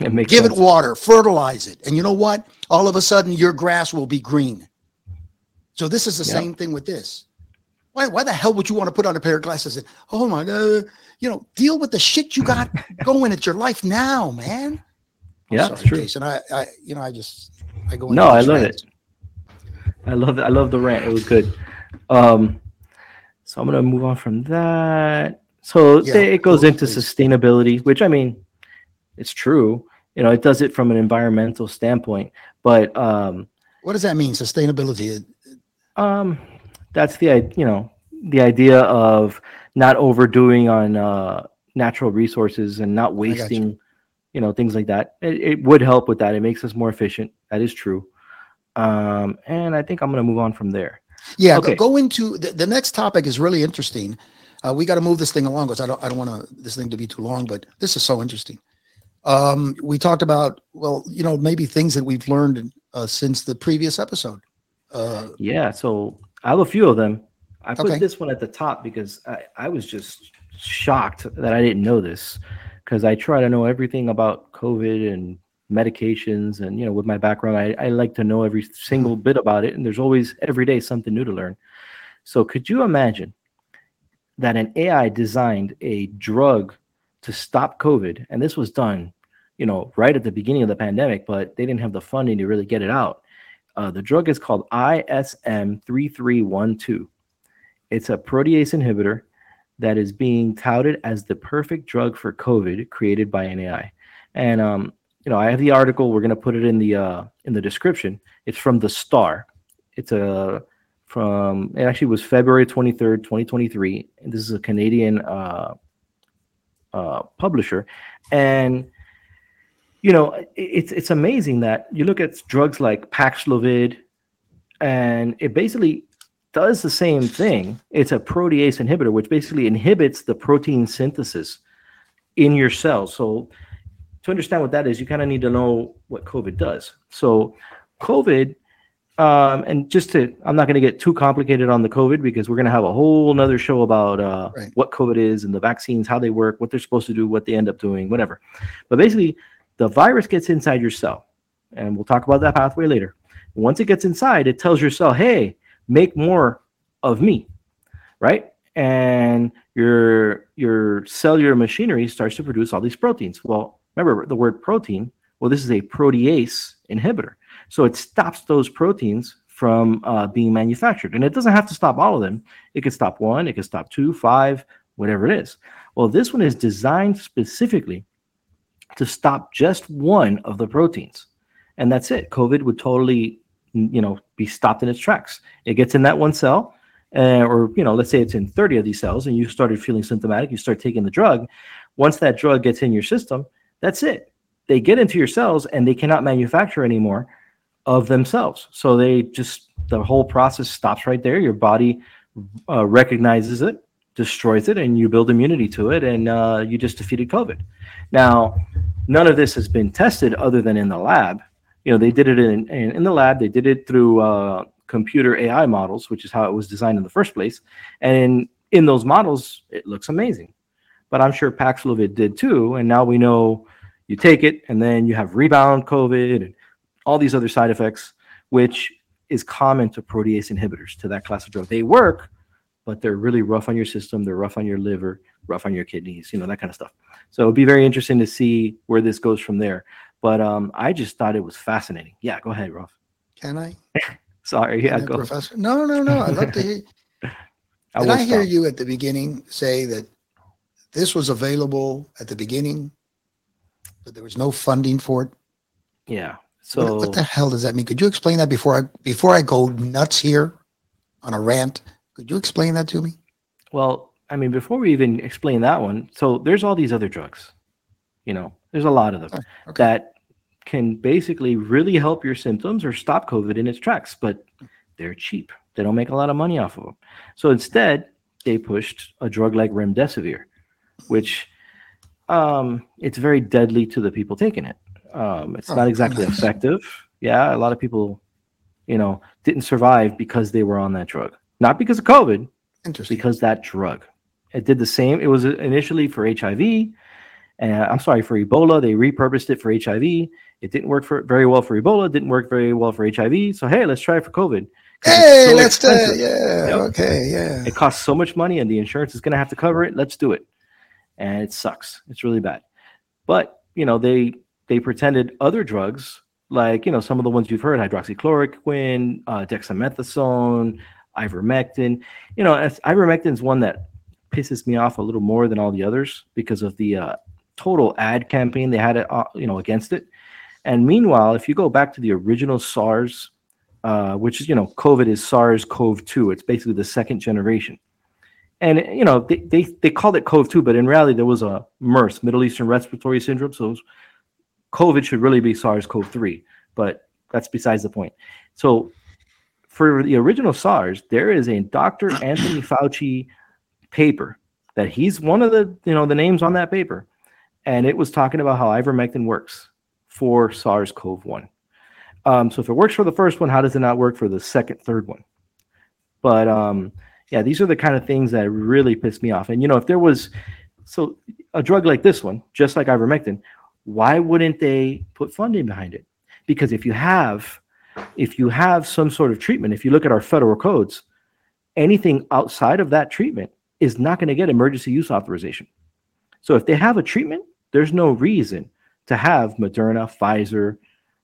it makes Give sense. it water, fertilize it, and you know what? All of a sudden, your grass will be green. So this is the Yeah. same thing with this. Why, why the hell would you want to put on a pair of glasses and oh my god, you know, deal with the shit you got going at your life now, man. I'm Yeah, sorry, true. Jason. I, I, you know, I just, I go. No, I love rants. it. I love it. I love the rant. It was good. Um, so I'm gonna move on from that. So Yeah, it goes into please. sustainability, which I mean, it's true. You know, it does it from an environmental standpoint, but um, What does that mean? Sustainability. um, that's the i- you know the idea of not overdoing on uh, natural resources and not got you. wasting, you. know, things like that. It, it would help with that. It makes us more efficient. That is true. Um, and I think I'm gonna move on from there. Yeah, Okay. go, go into the, the next topic is really interesting. Uh, we got to move this thing along because I don't I don't want this thing to be too long, but this is so interesting. Um, we talked about well, you know, maybe things that we've learned uh, since the previous episode. Uh, Yeah, so I have a few of them. I put Okay. this one at the top because I, I was just shocked that I didn't know this because I try to know everything about COVID and medications. And, you know, with my background, I, I like to know every single bit about it. And there's always every day something new to learn. So could you imagine that an AI designed a drug to stop COVID? And this was done, you know, right at the beginning of the pandemic, but they didn't have the funding to really get it out. Uh, the drug is called ISM 3312. It's a protease inhibitor that is being touted as the perfect drug for COVID created by an AI. And um, you know, I have the article. We're to put it in the uh, in the description. It's from the Star. It's a from it actually was February 23rd, 2023. And this is a Canadian uh, uh, publisher, and you know, it's it's amazing that you look at drugs like Paxlovid, and it basically does the same thing. It's a protease inhibitor, which basically inhibits the protein synthesis in your cells. So, to understand what that is, you kind of need to know what COVID does. So, COVID, um, and just to, I'm not going to get too complicated on the COVID because we're going to have a whole nother show about uh, Right. what COVID is and the vaccines, how they work, what they're supposed to do, what they end up doing, whatever. But basically, the virus gets inside your cell, and we'll talk about that pathway later. Once it gets inside, it tells your cell, "Hey, make more of me," right? And your your cellular machinery starts to produce all these proteins. Well, remember the word protein. Well, this is a protease inhibitor, so it stops those proteins from uh, being manufactured, and it doesn't have to stop all of them. It could stop one, it could stop two, five, whatever it is. Well, this one is designed specifically to stop just one of the proteins, and that's it. COVID would totally, you know, be stopped in its tracks. It gets in that one cell, uh, or you know, let's say it's in 30 of these cells, and you started feeling symptomatic. You start taking the drug. Once that drug gets in your system, that's it. They get into your cells, and they cannot manufacture anymore of themselves. So they just the whole process stops right there. Your body uh, recognizes it, destroys it, and you build immunity to it, and uh, you just defeated COVID. Now, none of this has been tested other than in the lab. You know, they did it in in, in the lab. They did it through uh, computer AI models, which is how it was designed in the first place. And in, in those models, it looks amazing. But I'm sure Paxlovid did too. And now we know you take it, and then you have rebound COVID and all these other side effects, which is common to protease inhibitors, to that class of drug. They work, but they're really rough on your system. They're rough on your liver, rough on your kidneys, you know, that kind of stuff. So it'll be very interesting to see where this goes from there. But um, I just thought it was fascinating. Yeah, go ahead, Ralph. can I? Sorry, yeah, Can I, go. Professor? No, no, no. I'd love to hear. I Did I hear stop. you at the beginning say that this was available at the beginning, but there was no funding for it? Yeah. So what, the hell does that mean? Could you explain that before I before I go nuts here on a rant? Could you explain that to me? Well, I mean, before we even explain that one, so there's all these other drugs. You know, there's a lot of them Oh, okay. that can basically really help your symptoms or stop COVID in its tracks. But they're cheap. They don't make a lot of money off of them. So instead, they pushed a drug like remdesivir, which um, it's very deadly to the people taking it. Um, it's not exactly effective. Yeah, a lot of people, you know, didn't survive because they were on that drug, not because of COVID, Interesting. because that drug. It did the same. It was initially for HIV, and I'm sorry for Ebola. They repurposed it for HIV. It didn't work for very well for Ebola. Didn't work very well for HIV. So hey, let's try it for COVID. Hey, so let's do it. Yeah. Yep. Okay. Yeah. It costs so much money, and the insurance is going to have to cover it. Let's do it, and it sucks. It's really bad. But you know, they they pretended other drugs, like you know, some of the ones you've heard, hydroxychloroquine, uh, dexamethasone, ivermectin. You know, ivermectin is one that pisses me off a little more than all the others because of the uh, total ad campaign they had, uh, you know, against it. And meanwhile, if you go back to the original SARS, uh, which is, you know, COVID is SARS-CoV-2. It's basically the second generation. And, you know, they, they, they called it CoV-2, but in reality, there was a MERS, Middle Eastern Respiratory Syndrome. So COVID should really be SARS-CoV-3, but that's besides the point. So for the original SARS, there is a Dr. Anthony Fauci paper that he's one of the, you know, the names on that paper. And it was talking about how ivermectin works for SARS-CoV-1. Um, so if it works for the first one, how does it not work for the second, third one? But um, yeah, these are the kind of things that really piss me off. And you know, if there was so a drug like this one, just like ivermectin, why wouldn't they put funding behind it? Because if you have if you have some sort of treatment, if you look at our federal codes, anything outside of that treatment is not going to get emergency use authorization. So if they have a treatment, there's no reason to have Moderna, Pfizer,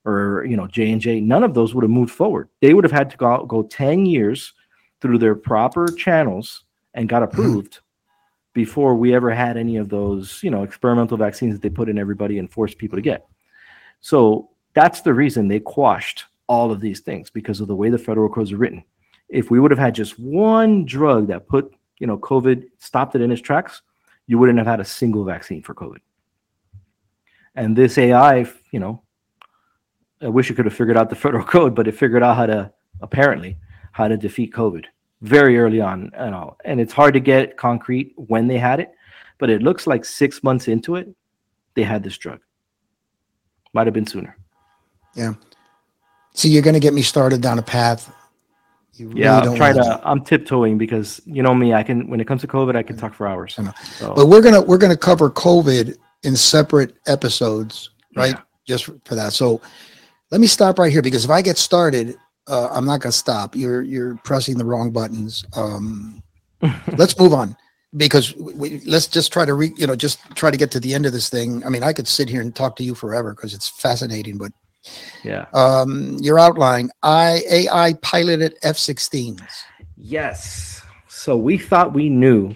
or you know J and J. None of those would have moved forward. They would have had to go go ten years through their proper channels and got mm-hmm. approved before we ever had any of those you know experimental vaccines that they put in everybody and forced people to get. So that's the reason they quashed all of these things because of the way the federal codes are written. If we would have had just one drug that put you know COVID stopped it in its tracks, you wouldn't have had a single vaccine for COVID. And this AI, you know, I wish it could have figured out the federal code, but it figured out how to apparently how to defeat COVID very early on and all. And it's hard to get concrete when they had it, but it looks like six months into it, they had this drug. Might have been sooner. Yeah. See, you're going to get me started down a path. You really Yeah, I'm trying want to. I'm tiptoeing because you know me. I can when it comes to COVID, I can talk for hours. So, But we're gonna we're gonna cover COVID in separate episodes, right? Yeah. Just for that. So let me stop right here because if I get started, uh, I'm not gonna stop. You're you're pressing the wrong buttons. Um, let's move on because we, we, let's just try to re, you know just try to get to the end of this thing. I mean, I could sit here and talk to you forever because it's fascinating. But yeah. um, your outline, I AI piloted F-16s. Yes. So we thought we knew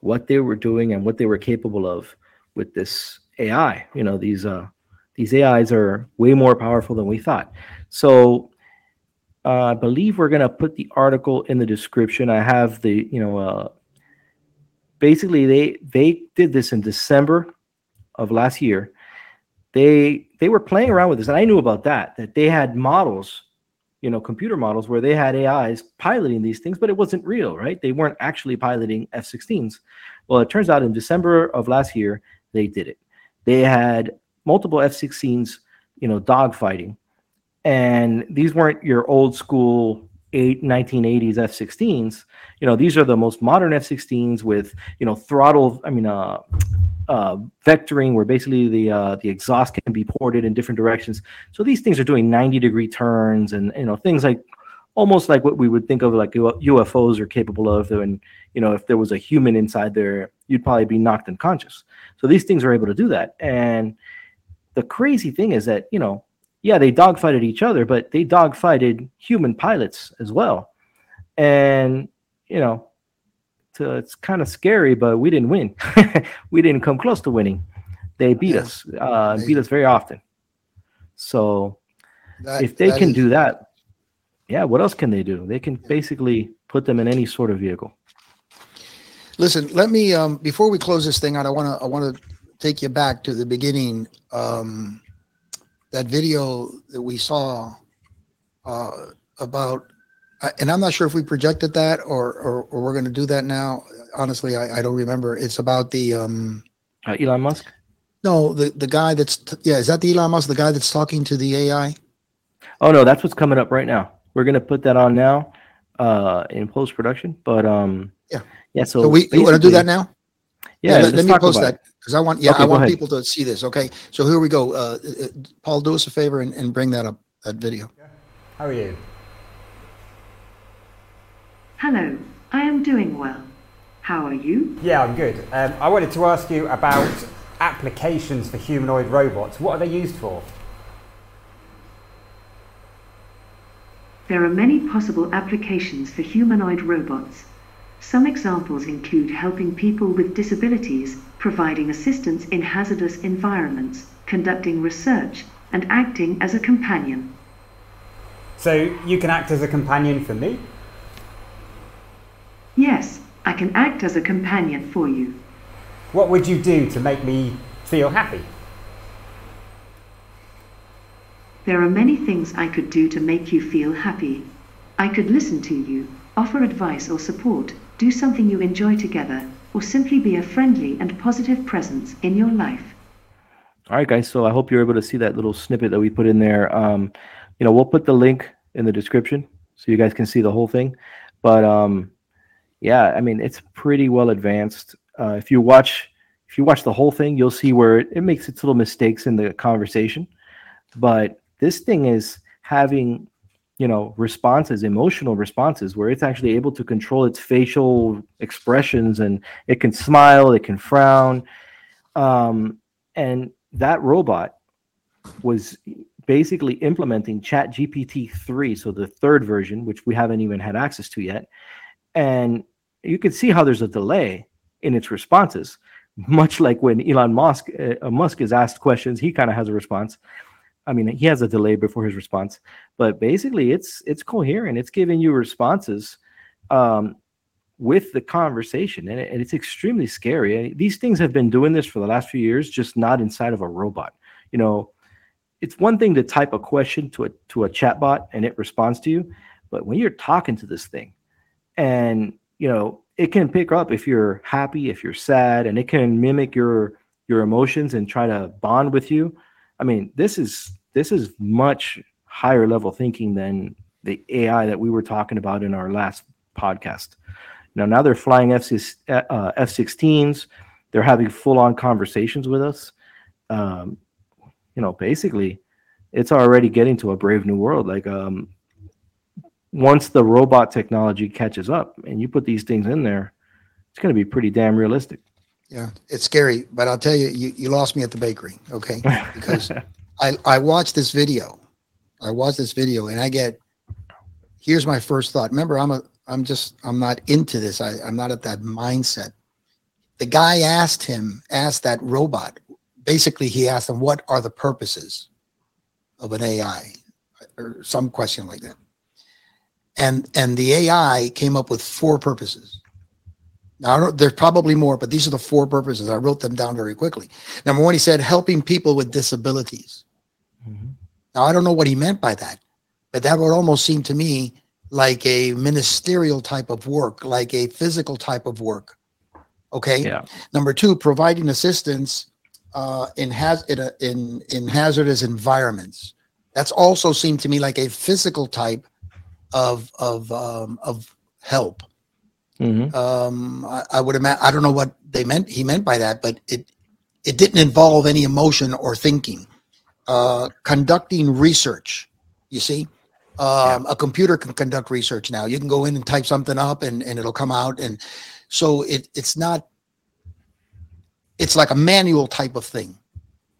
what they were doing and what they were capable of with this AI. You know, these uh these AIs are way more powerful than we thought. So uh, I believe we're gonna put the article in the description. I have the you know uh, basically they they did this in December of last year. They they were playing around with this, and I knew about that. That they had models you know, computer models where they had AIs piloting these things, but it wasn't real, right? They weren't actually piloting F 16s. Well, it turns out in December of last year, they did it. They had multiple F 16s, you know, dogfighting. And these weren't your old school eight, 1980s F 16s. You know, these are the most modern F 16s with, you know, throttle, I mean, uh, uh, vectoring where basically the uh, the exhaust can be ported in different directions. So these things are doing 90 degree turns and you know things like almost like what we would think of like UFOs are capable of. And you know if there was a human inside there, you'd probably be knocked unconscious. So these things are able to do that. And the crazy thing is that you know yeah they dogfighted each other, but they dogfighted human pilots as well. And you know to, it's kind of scary, but we didn't win. we didn't come close to winning. They beat us, uh, beat us very often. So That- if they can is- do that, yeah, what else can they do? They can basically put them in any sort of vehicle. Listen, let me um before we close this thing out, I want to I want to take you back to the beginning. Um, that video that we saw uh, about and I'm not sure if we projected that or or, or we're going to do that now. Honestly, I, I don't remember. It's about the um Uh, Elon Musk. no the the guy that's t- yeah is that the Elon Musk the guy that's talking to the AI? Oh no, that's what's coming up right now. We're gonna put that on now, uh, in post production. But um, Yeah. yeah. So, So, we you want to do that now? Yeah. let, let's let me post that because I want yeah Okay, I want ahead. people to see this. Okay, so here we go. Uh, uh, Paul, do us a favor and, and bring that up that video. How are you? Hello, I am doing well. How are you? Yeah, I'm good. Um, I wanted to ask you about applications for humanoid robots. What are they used for? There are many possible applications for humanoid robots. Some examples include helping people with disabilities, providing assistance in hazardous environments, conducting research, and acting as a companion. So you can act as a companion for me? Yes, I can act as a companion for you. What would you do to make me feel happy? There are many things I could do to make you feel happy. I could listen to you, offer advice or support, do something you enjoy together, or simply be a friendly and positive presence in your life. All right, guys. So I hope you're able to see that little snippet that we put in there. Um, you know, we'll put the link in the description so you guys can see the whole thing. But um, yeah, I mean, it's pretty well advanced. Uh, if you watch, if you watch the whole thing, you'll see where it, it makes its little mistakes in the conversation. But this thing is having, you know, responses, emotional responses, where it's actually able to control its facial expressions and it can smile, it can frown. Um, and that robot was basically implementing chat gpt 3 so the third version which we haven't even had access to yet and you can see how there's a delay in its responses much like when elon musk uh, musk is asked questions he kind of has a response i mean he has a delay before his response but basically it's it's coherent. It's giving you responses um, with the conversation and, it, and it's extremely scary. These things have been doing this for the last few years just not inside of a robot. You know it's one thing to type a question to a to a chatbot and it responds to you but when you're talking to this thing and you know it can pick up if you're happy if you're sad and it can mimic your your emotions and try to bond with you i mean this is this is much higher level thinking than the ai that we were talking about in our last podcast now, now they're flying F uh, F-16s. They're having full-on conversations with us. Um, you know, basically, it's already getting to a brave new world. Like, um, once the robot technology catches up and you put these things in there, it's going to be pretty damn realistic. Yeah, it's scary, but I'll tell you, you, you lost me at the bakery, okay? Because I, I watched this video. I watched this video and I get, here's my first thought. Remember, I'm a, I'm just, I'm not into this. I, I'm not at that mindset. The guy asked him, asked that robot, basically he asked him, what are the purposes of an AI? Or some question like that. And, and the AI came up with four purposes. Now, I don't, there's probably more, but these are the four purposes. I wrote them down very quickly. Number one, he said helping people with disabilities. Now, I don't know what he meant by that, but that would almost seem to me like a ministerial type of work, like a physical type of work. Okay. Yeah. Number two, providing assistance uh, in has in, a, in in hazardous environments. That's also seemed to me like a physical type of of um, of help Mm-hmm. um, I, I would imagine. I don't know what they meant. He meant by that, but it it didn't involve any emotion or thinking. Uh, conducting research. You see, um, a computer can conduct research now. You can go in and type something up, and and it'll come out. And so it it's not. It's like a manual type of thing.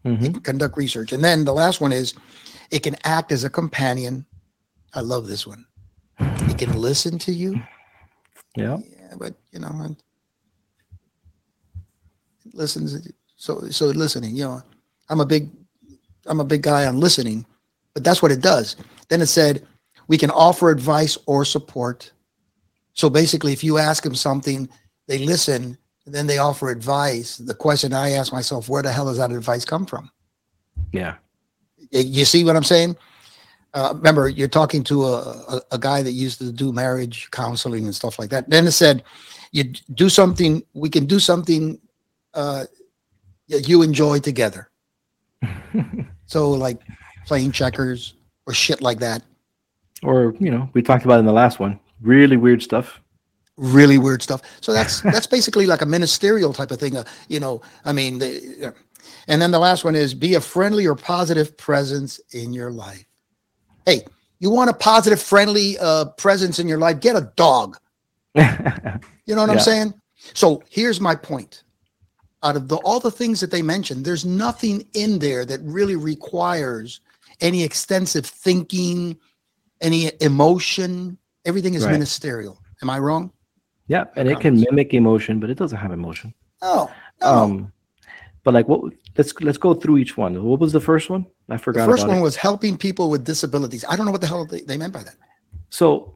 Mm-hmm. Can conduct research, and then the last one is, it can act as a companion. I love this one. It can listen to you. Yeah. Yeah, but you know, and it listens. So so listening. You know, I'm a big I'm a big guy on listening, but that's what it does. Then it said we can offer advice or support. So basically, if you ask them something, they listen, and then they offer advice. The question I ask myself, where the hell does that advice come from? Yeah. You see what I'm saying? Uh, remember, you're talking to a, a, a guy that used to do marriage counseling and stuff like that. Then it said, you do something, we can do something uh, that you enjoy together. so, like playing checkers or shit like that. Or, you know, we talked about in the last one. Really weird stuff. really weird stuff. So that's that's basically like a ministerial type of thing. Uh, you know, I mean, the, and then the last one is be a friendly or positive presence in your life. Hey, you want a positive, friendly uh, presence in your life? Get a dog. You know what I'm saying? So here's my point. Out of the, all the things that they mentioned, there's nothing in there that really requires any extensive thinking, any emotion. Everything is Right. ministerial. Am I wrong? yeah, and it can mimic emotion, but it doesn't have emotion. No. no. Um, but like, what? Let's let's go through each one. What was the first one? I forgot. the first one it. was helping people with disabilities. I don't know what the hell they, they meant by that. So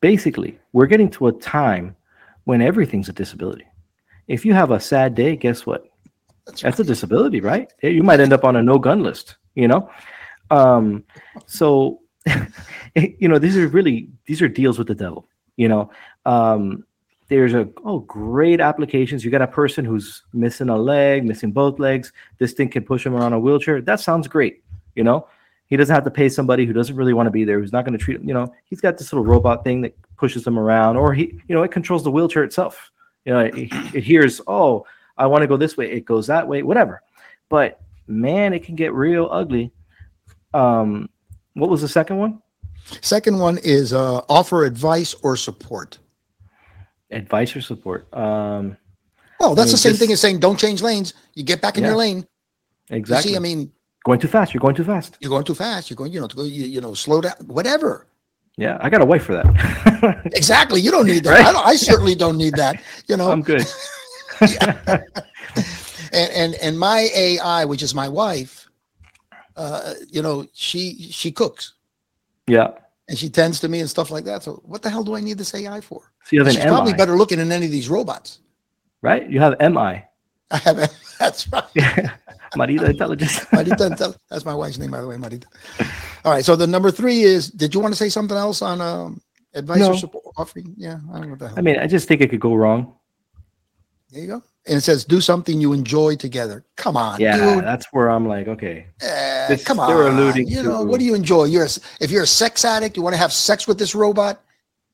basically, we're getting to a time when everything's a disability. If you have a sad day, guess what? That's That's a disability, right? You might end up on a no gun list, you know? Um, so, you know, these are really, these are deals with the devil, you know? Um, there's a, oh, great applications. You got a person who's missing a leg, missing both legs. This thing can push him around a wheelchair. That sounds great, you know? He doesn't have to pay somebody who doesn't really want to be there, who's not going to treat him, you know? He's got this little robot thing that pushes him around, or he, you know, it controls the wheelchair itself. You know, it, it hears, oh, I want to go this way, it goes that way, whatever. But man, it can get real ugly. Um, what was the second one? Second one is uh, offer advice or support. Advice or support. Um, Well, that's mean, the same this- thing as saying don't change lanes. You get back in your Yeah, lane. You exactly. see, I mean, going too fast. You're going too fast. you're going too fast. You're going, you know, to go, you, you know, slow down, whatever. Yeah, I got a wife for that. Exactly. You don't need that. Right? I, don't, I certainly don't need that. You know, I'm good. and and and my AI, which is my wife, uh, you know, she she cooks Yeah. And she tends to me and stuff like that. So what the hell do I need this AI for? So you have She's an probably MI, better looking than any of these robots. right? You have MI. I have that's right. Marita Intelligence. Marita, Intel- that's my wife's name, by the way, Marita. All right. So the number three is. Did you want to say something else on um, advice No. or support offering? Yeah, I don't know what the hell. I mean, I just think it could go wrong. there you go. And it says, "Do something you enjoy together." Come on, Yeah, dude. that's where I'm like, okay. Eh, This- come on. they're alluding you know, to- what do you enjoy? You're a, if you're a sex addict, you want to have sex with this robot.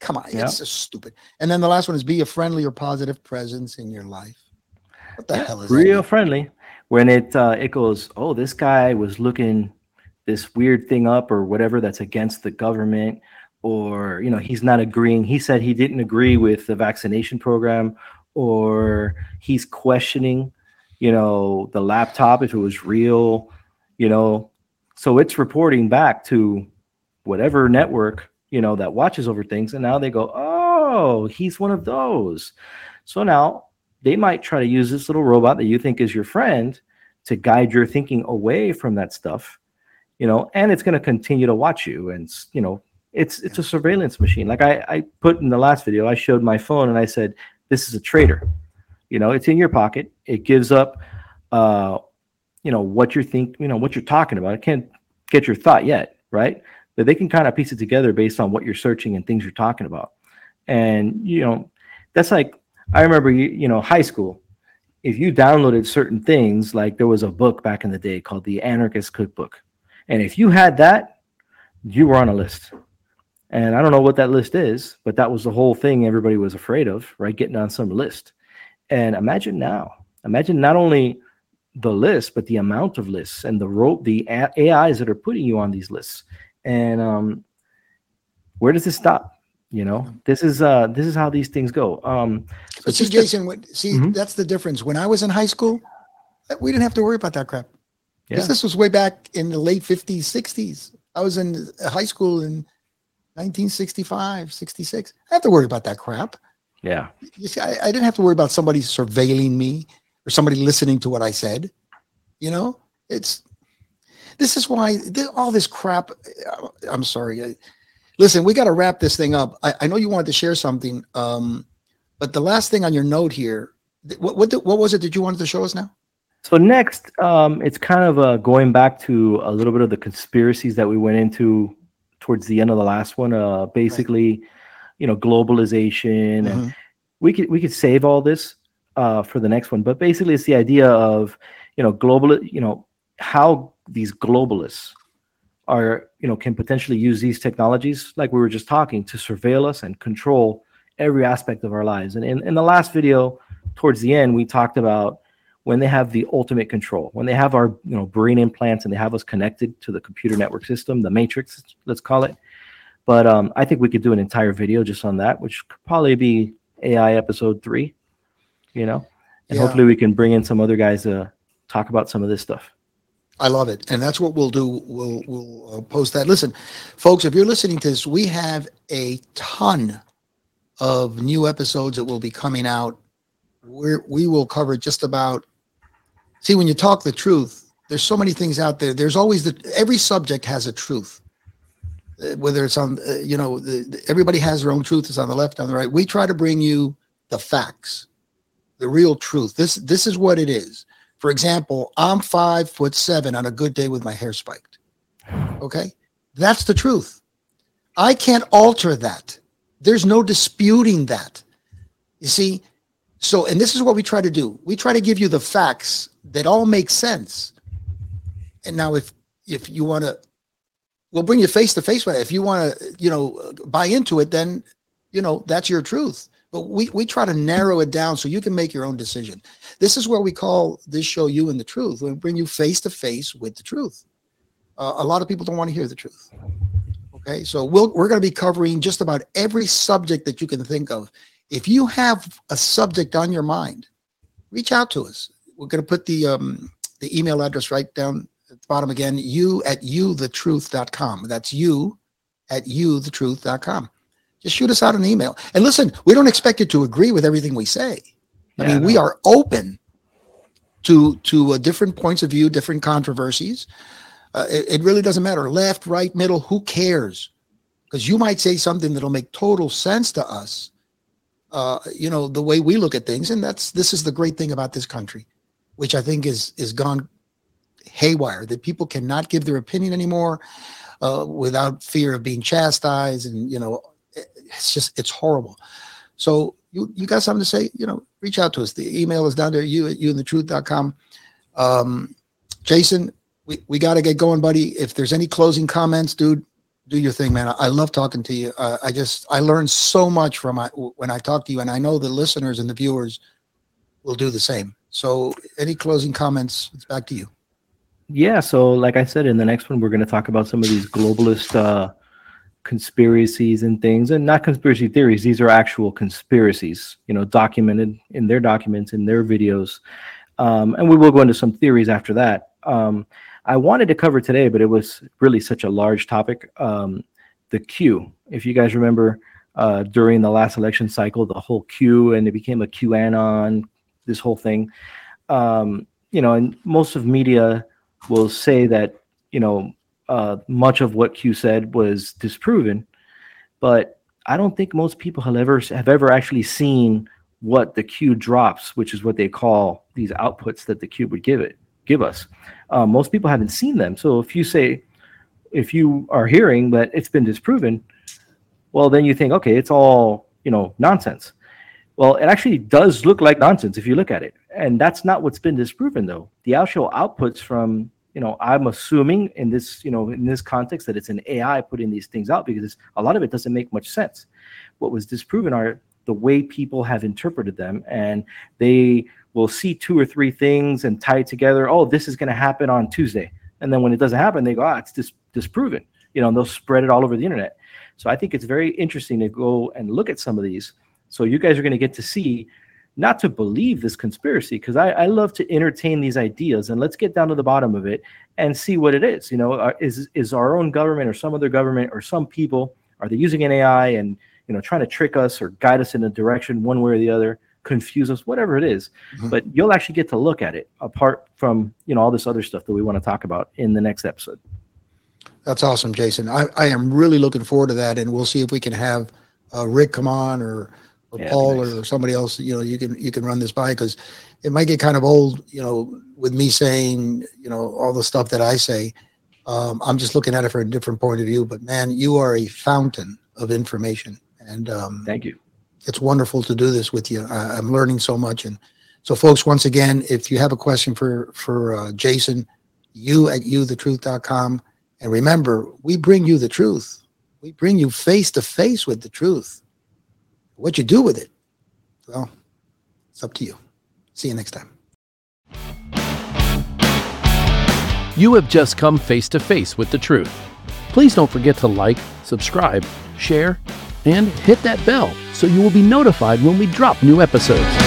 Come on, Yeah. it's so stupid. And then the last one is be a friendly or positive presence in your life. What the hell is that? real friendly when it uh, it goes oh this guy was looking this weird thing up or whatever that's against the government or you know he's not agreeing he said he didn't agree with the vaccination program or he's questioning you know the laptop if it was real you know? So it's reporting back to whatever network you know that watches over things and now they go oh he's one of those. So now they might try to use this little robot that you think is your friend to guide your thinking away from that stuff you know and it's going to continue to watch you and you know it's it's a surveillance machine. Like i i put in the last video i showed my phone and i said this is a traitor you know it's in your pocket it gives up uh you know what you're think you know what you're talking about it can't get your thought yet right but they can kind of piece it together based on what you're searching and things you're talking about and you know that's like I remember you, you know, high school. If you downloaded certain things, like there was a book back in the day called the Anarchist Cookbook. And if you had that, you were on a list. And I don't know what that list is, but that was the whole thing everybody was afraid of, right? Getting on some list. And imagine now, imagine not only the list, but the amount of lists and the rope, the AIs that are putting you on these lists. And um, where does this stop? You know, this is uh this is how these things go. Um, so But see, Jason, what, see, Mhm. that's the difference. When I was in high school, uh, we didn't have to worry about that crap. Yeah. this was way back in the late 50s, 60s. I was in high school in 1965, 66. I have to worry about that crap. yeah, You see, I, I didn't have to worry about somebody surveilling me or somebody listening to what I said. You know, it's this is why all this crap. uh, I'm sorry. I- Listen, we got to wrap this thing up. I, I know you wanted to share something, um, but the last thing on your note here, what what, the- what was it that you wanted to show us now? So next, um, it's kind of uh, going back to a little bit of the conspiracies that we went into towards the end of the last one. Uh, basically, you know, globalization, and Mhm. we could we could save all this uh, for the next one. But basically, it's the idea of you know global, you know, how these globalists are you know can potentially use these technologies, like we were just talking, to surveil us and control every aspect of our lives. And in, in the last video, towards the end, we talked about when they have the ultimate control, when they have our you know brain implants and they have us connected to the computer network system, the matrix, let's call it. But um, I think we could do an entire video just on that, which could probably be AI episode three, you know, and Yeah. hopefully we can bring in some other guys to talk about some of this stuff. I love it, and that's what we'll do. We'll we'll uh, post that. Listen, folks, if you're listening to this, we have a ton of new episodes that will be coming out. We're we will cover just about. See, when you talk the truth, there's so many things out there. There's always the every subject has a truth. Uh, Whether it's on, uh, you know, the, everybody has their own truth. It's on the left, on the right. We try to bring you the facts, the real truth. This this is what it is. For example, I'm five foot seven on a good day with my hair spiked. Okay. That's the truth. I can't alter that. There's no disputing that. You see? So, and this is what we try to do. We try to give you the facts that all make sense. And now, if if you want to, we'll bring you face to face with it. If you want to, you know, buy into it, then you know that's your truth. But we we try to narrow it down so you can make your own decision. This is where we call this show "You and the Truth." We bring you face to face with the truth. Uh, a lot of people don't want to hear the truth. Okay, so we'll, we're going to be covering just about every subject that you can think of. If you have a subject on your mind, reach out to us. We're going to put the um, the email address right down at the bottom again. You at youthetruth.com. That's you at youthetruth.com. Just shoot us out an email. And listen, we don't expect you to agree with everything we say. I Yeah, mean, we are open to to uh, different points of view, different controversies. Uh, it, it really doesn't matter, left, right, middle. Who cares? Because you might say something that'll make total sense to us. Uh, you know the way we look at things, and that's this is the great thing about this country, which I think is is gone haywire. That people cannot give their opinion anymore uh, without fear of being chastised, and you know, it's just it's horrible. So you you got something to say? You know, reach out to us. The email is down there. You at youandthetruth.com. Um, Jason, we, we got to get going, buddy. If there's any closing comments, dude, do your thing, man. I, love talking to you. Uh, I just I learned so much from I, when I talk to you, and I know the listeners and the viewers will do the same. So, any closing comments? It's back to you. Yeah, so like I said, in the next one, we're going to talk about some of these globalist uh, conspiracies and things, and not conspiracy theories. These are actual conspiracies, you know, documented in their documents, in their videos. Um, and we will go into some theories after that. Um, I wanted to cover today, but it was really such a large topic. Um, the Q. If you guys remember, uh, during the last election cycle, the whole Q, and it became a QAnon, this whole thing. Um, you know, and most of media will say that you know uh, much of what Q said was disproven, but I don't think most people have ever have ever actually seen what the Q drops, which is what they call these outputs that the Q would give it give us. Um, most people haven't seen them. So if you say if you are hearing that it's been disproven, well then you think okay, it's all you know nonsense. Well, it actually does look like nonsense if you look at it. And that's not what's been disproven though. The actual outputs from, you know, I'm assuming in this, you know, in this context that it's an AI putting these things out because a lot of it doesn't make much sense. What was disproven are the way people have interpreted them and they will see two or three things and tie it together. Oh, this is going to happen on Tuesday. And then when it doesn't happen, they go, ah, it's dis- disproven, you know, and they'll spread it all over the internet. So I think it's very interesting to go and look at some of these so you guys are going to get to see, not to believe this conspiracy, because I, I love to entertain these ideas and let's get down to the bottom of it and see what it is. You know, uh, is is our own government or some other government or some people are they using an AI and you know trying to trick us or guide us in a direction one way or the other, confuse us, whatever it is. Mhm. But you'll actually get to look at it apart from you know all this other stuff that we want to talk about in the next episode. That's awesome, Jason. I, I am really looking forward to that, and we'll see if we can have uh, Rick come on or or Yeah, Paul nice. or somebody else, you know, you can you can run this by because it might get kind of old, you know, with me saying, you know, all the stuff that I say. Um, I'm just looking at it from a different point of view. But man, you are a fountain of information, and um, Thank you. It's wonderful to do this with you. I, I'm learning so much. And so, folks, once again, if you have a question for for uh, Jason, you at youthetruth.com, and remember, we bring you the truth. We bring you face to face with the truth. What you do with it, well, it's up to you. See you next time. You have just come face to face with the truth. Please don't forget to like, subscribe, share, and hit that bell so you will be notified when we drop new episodes.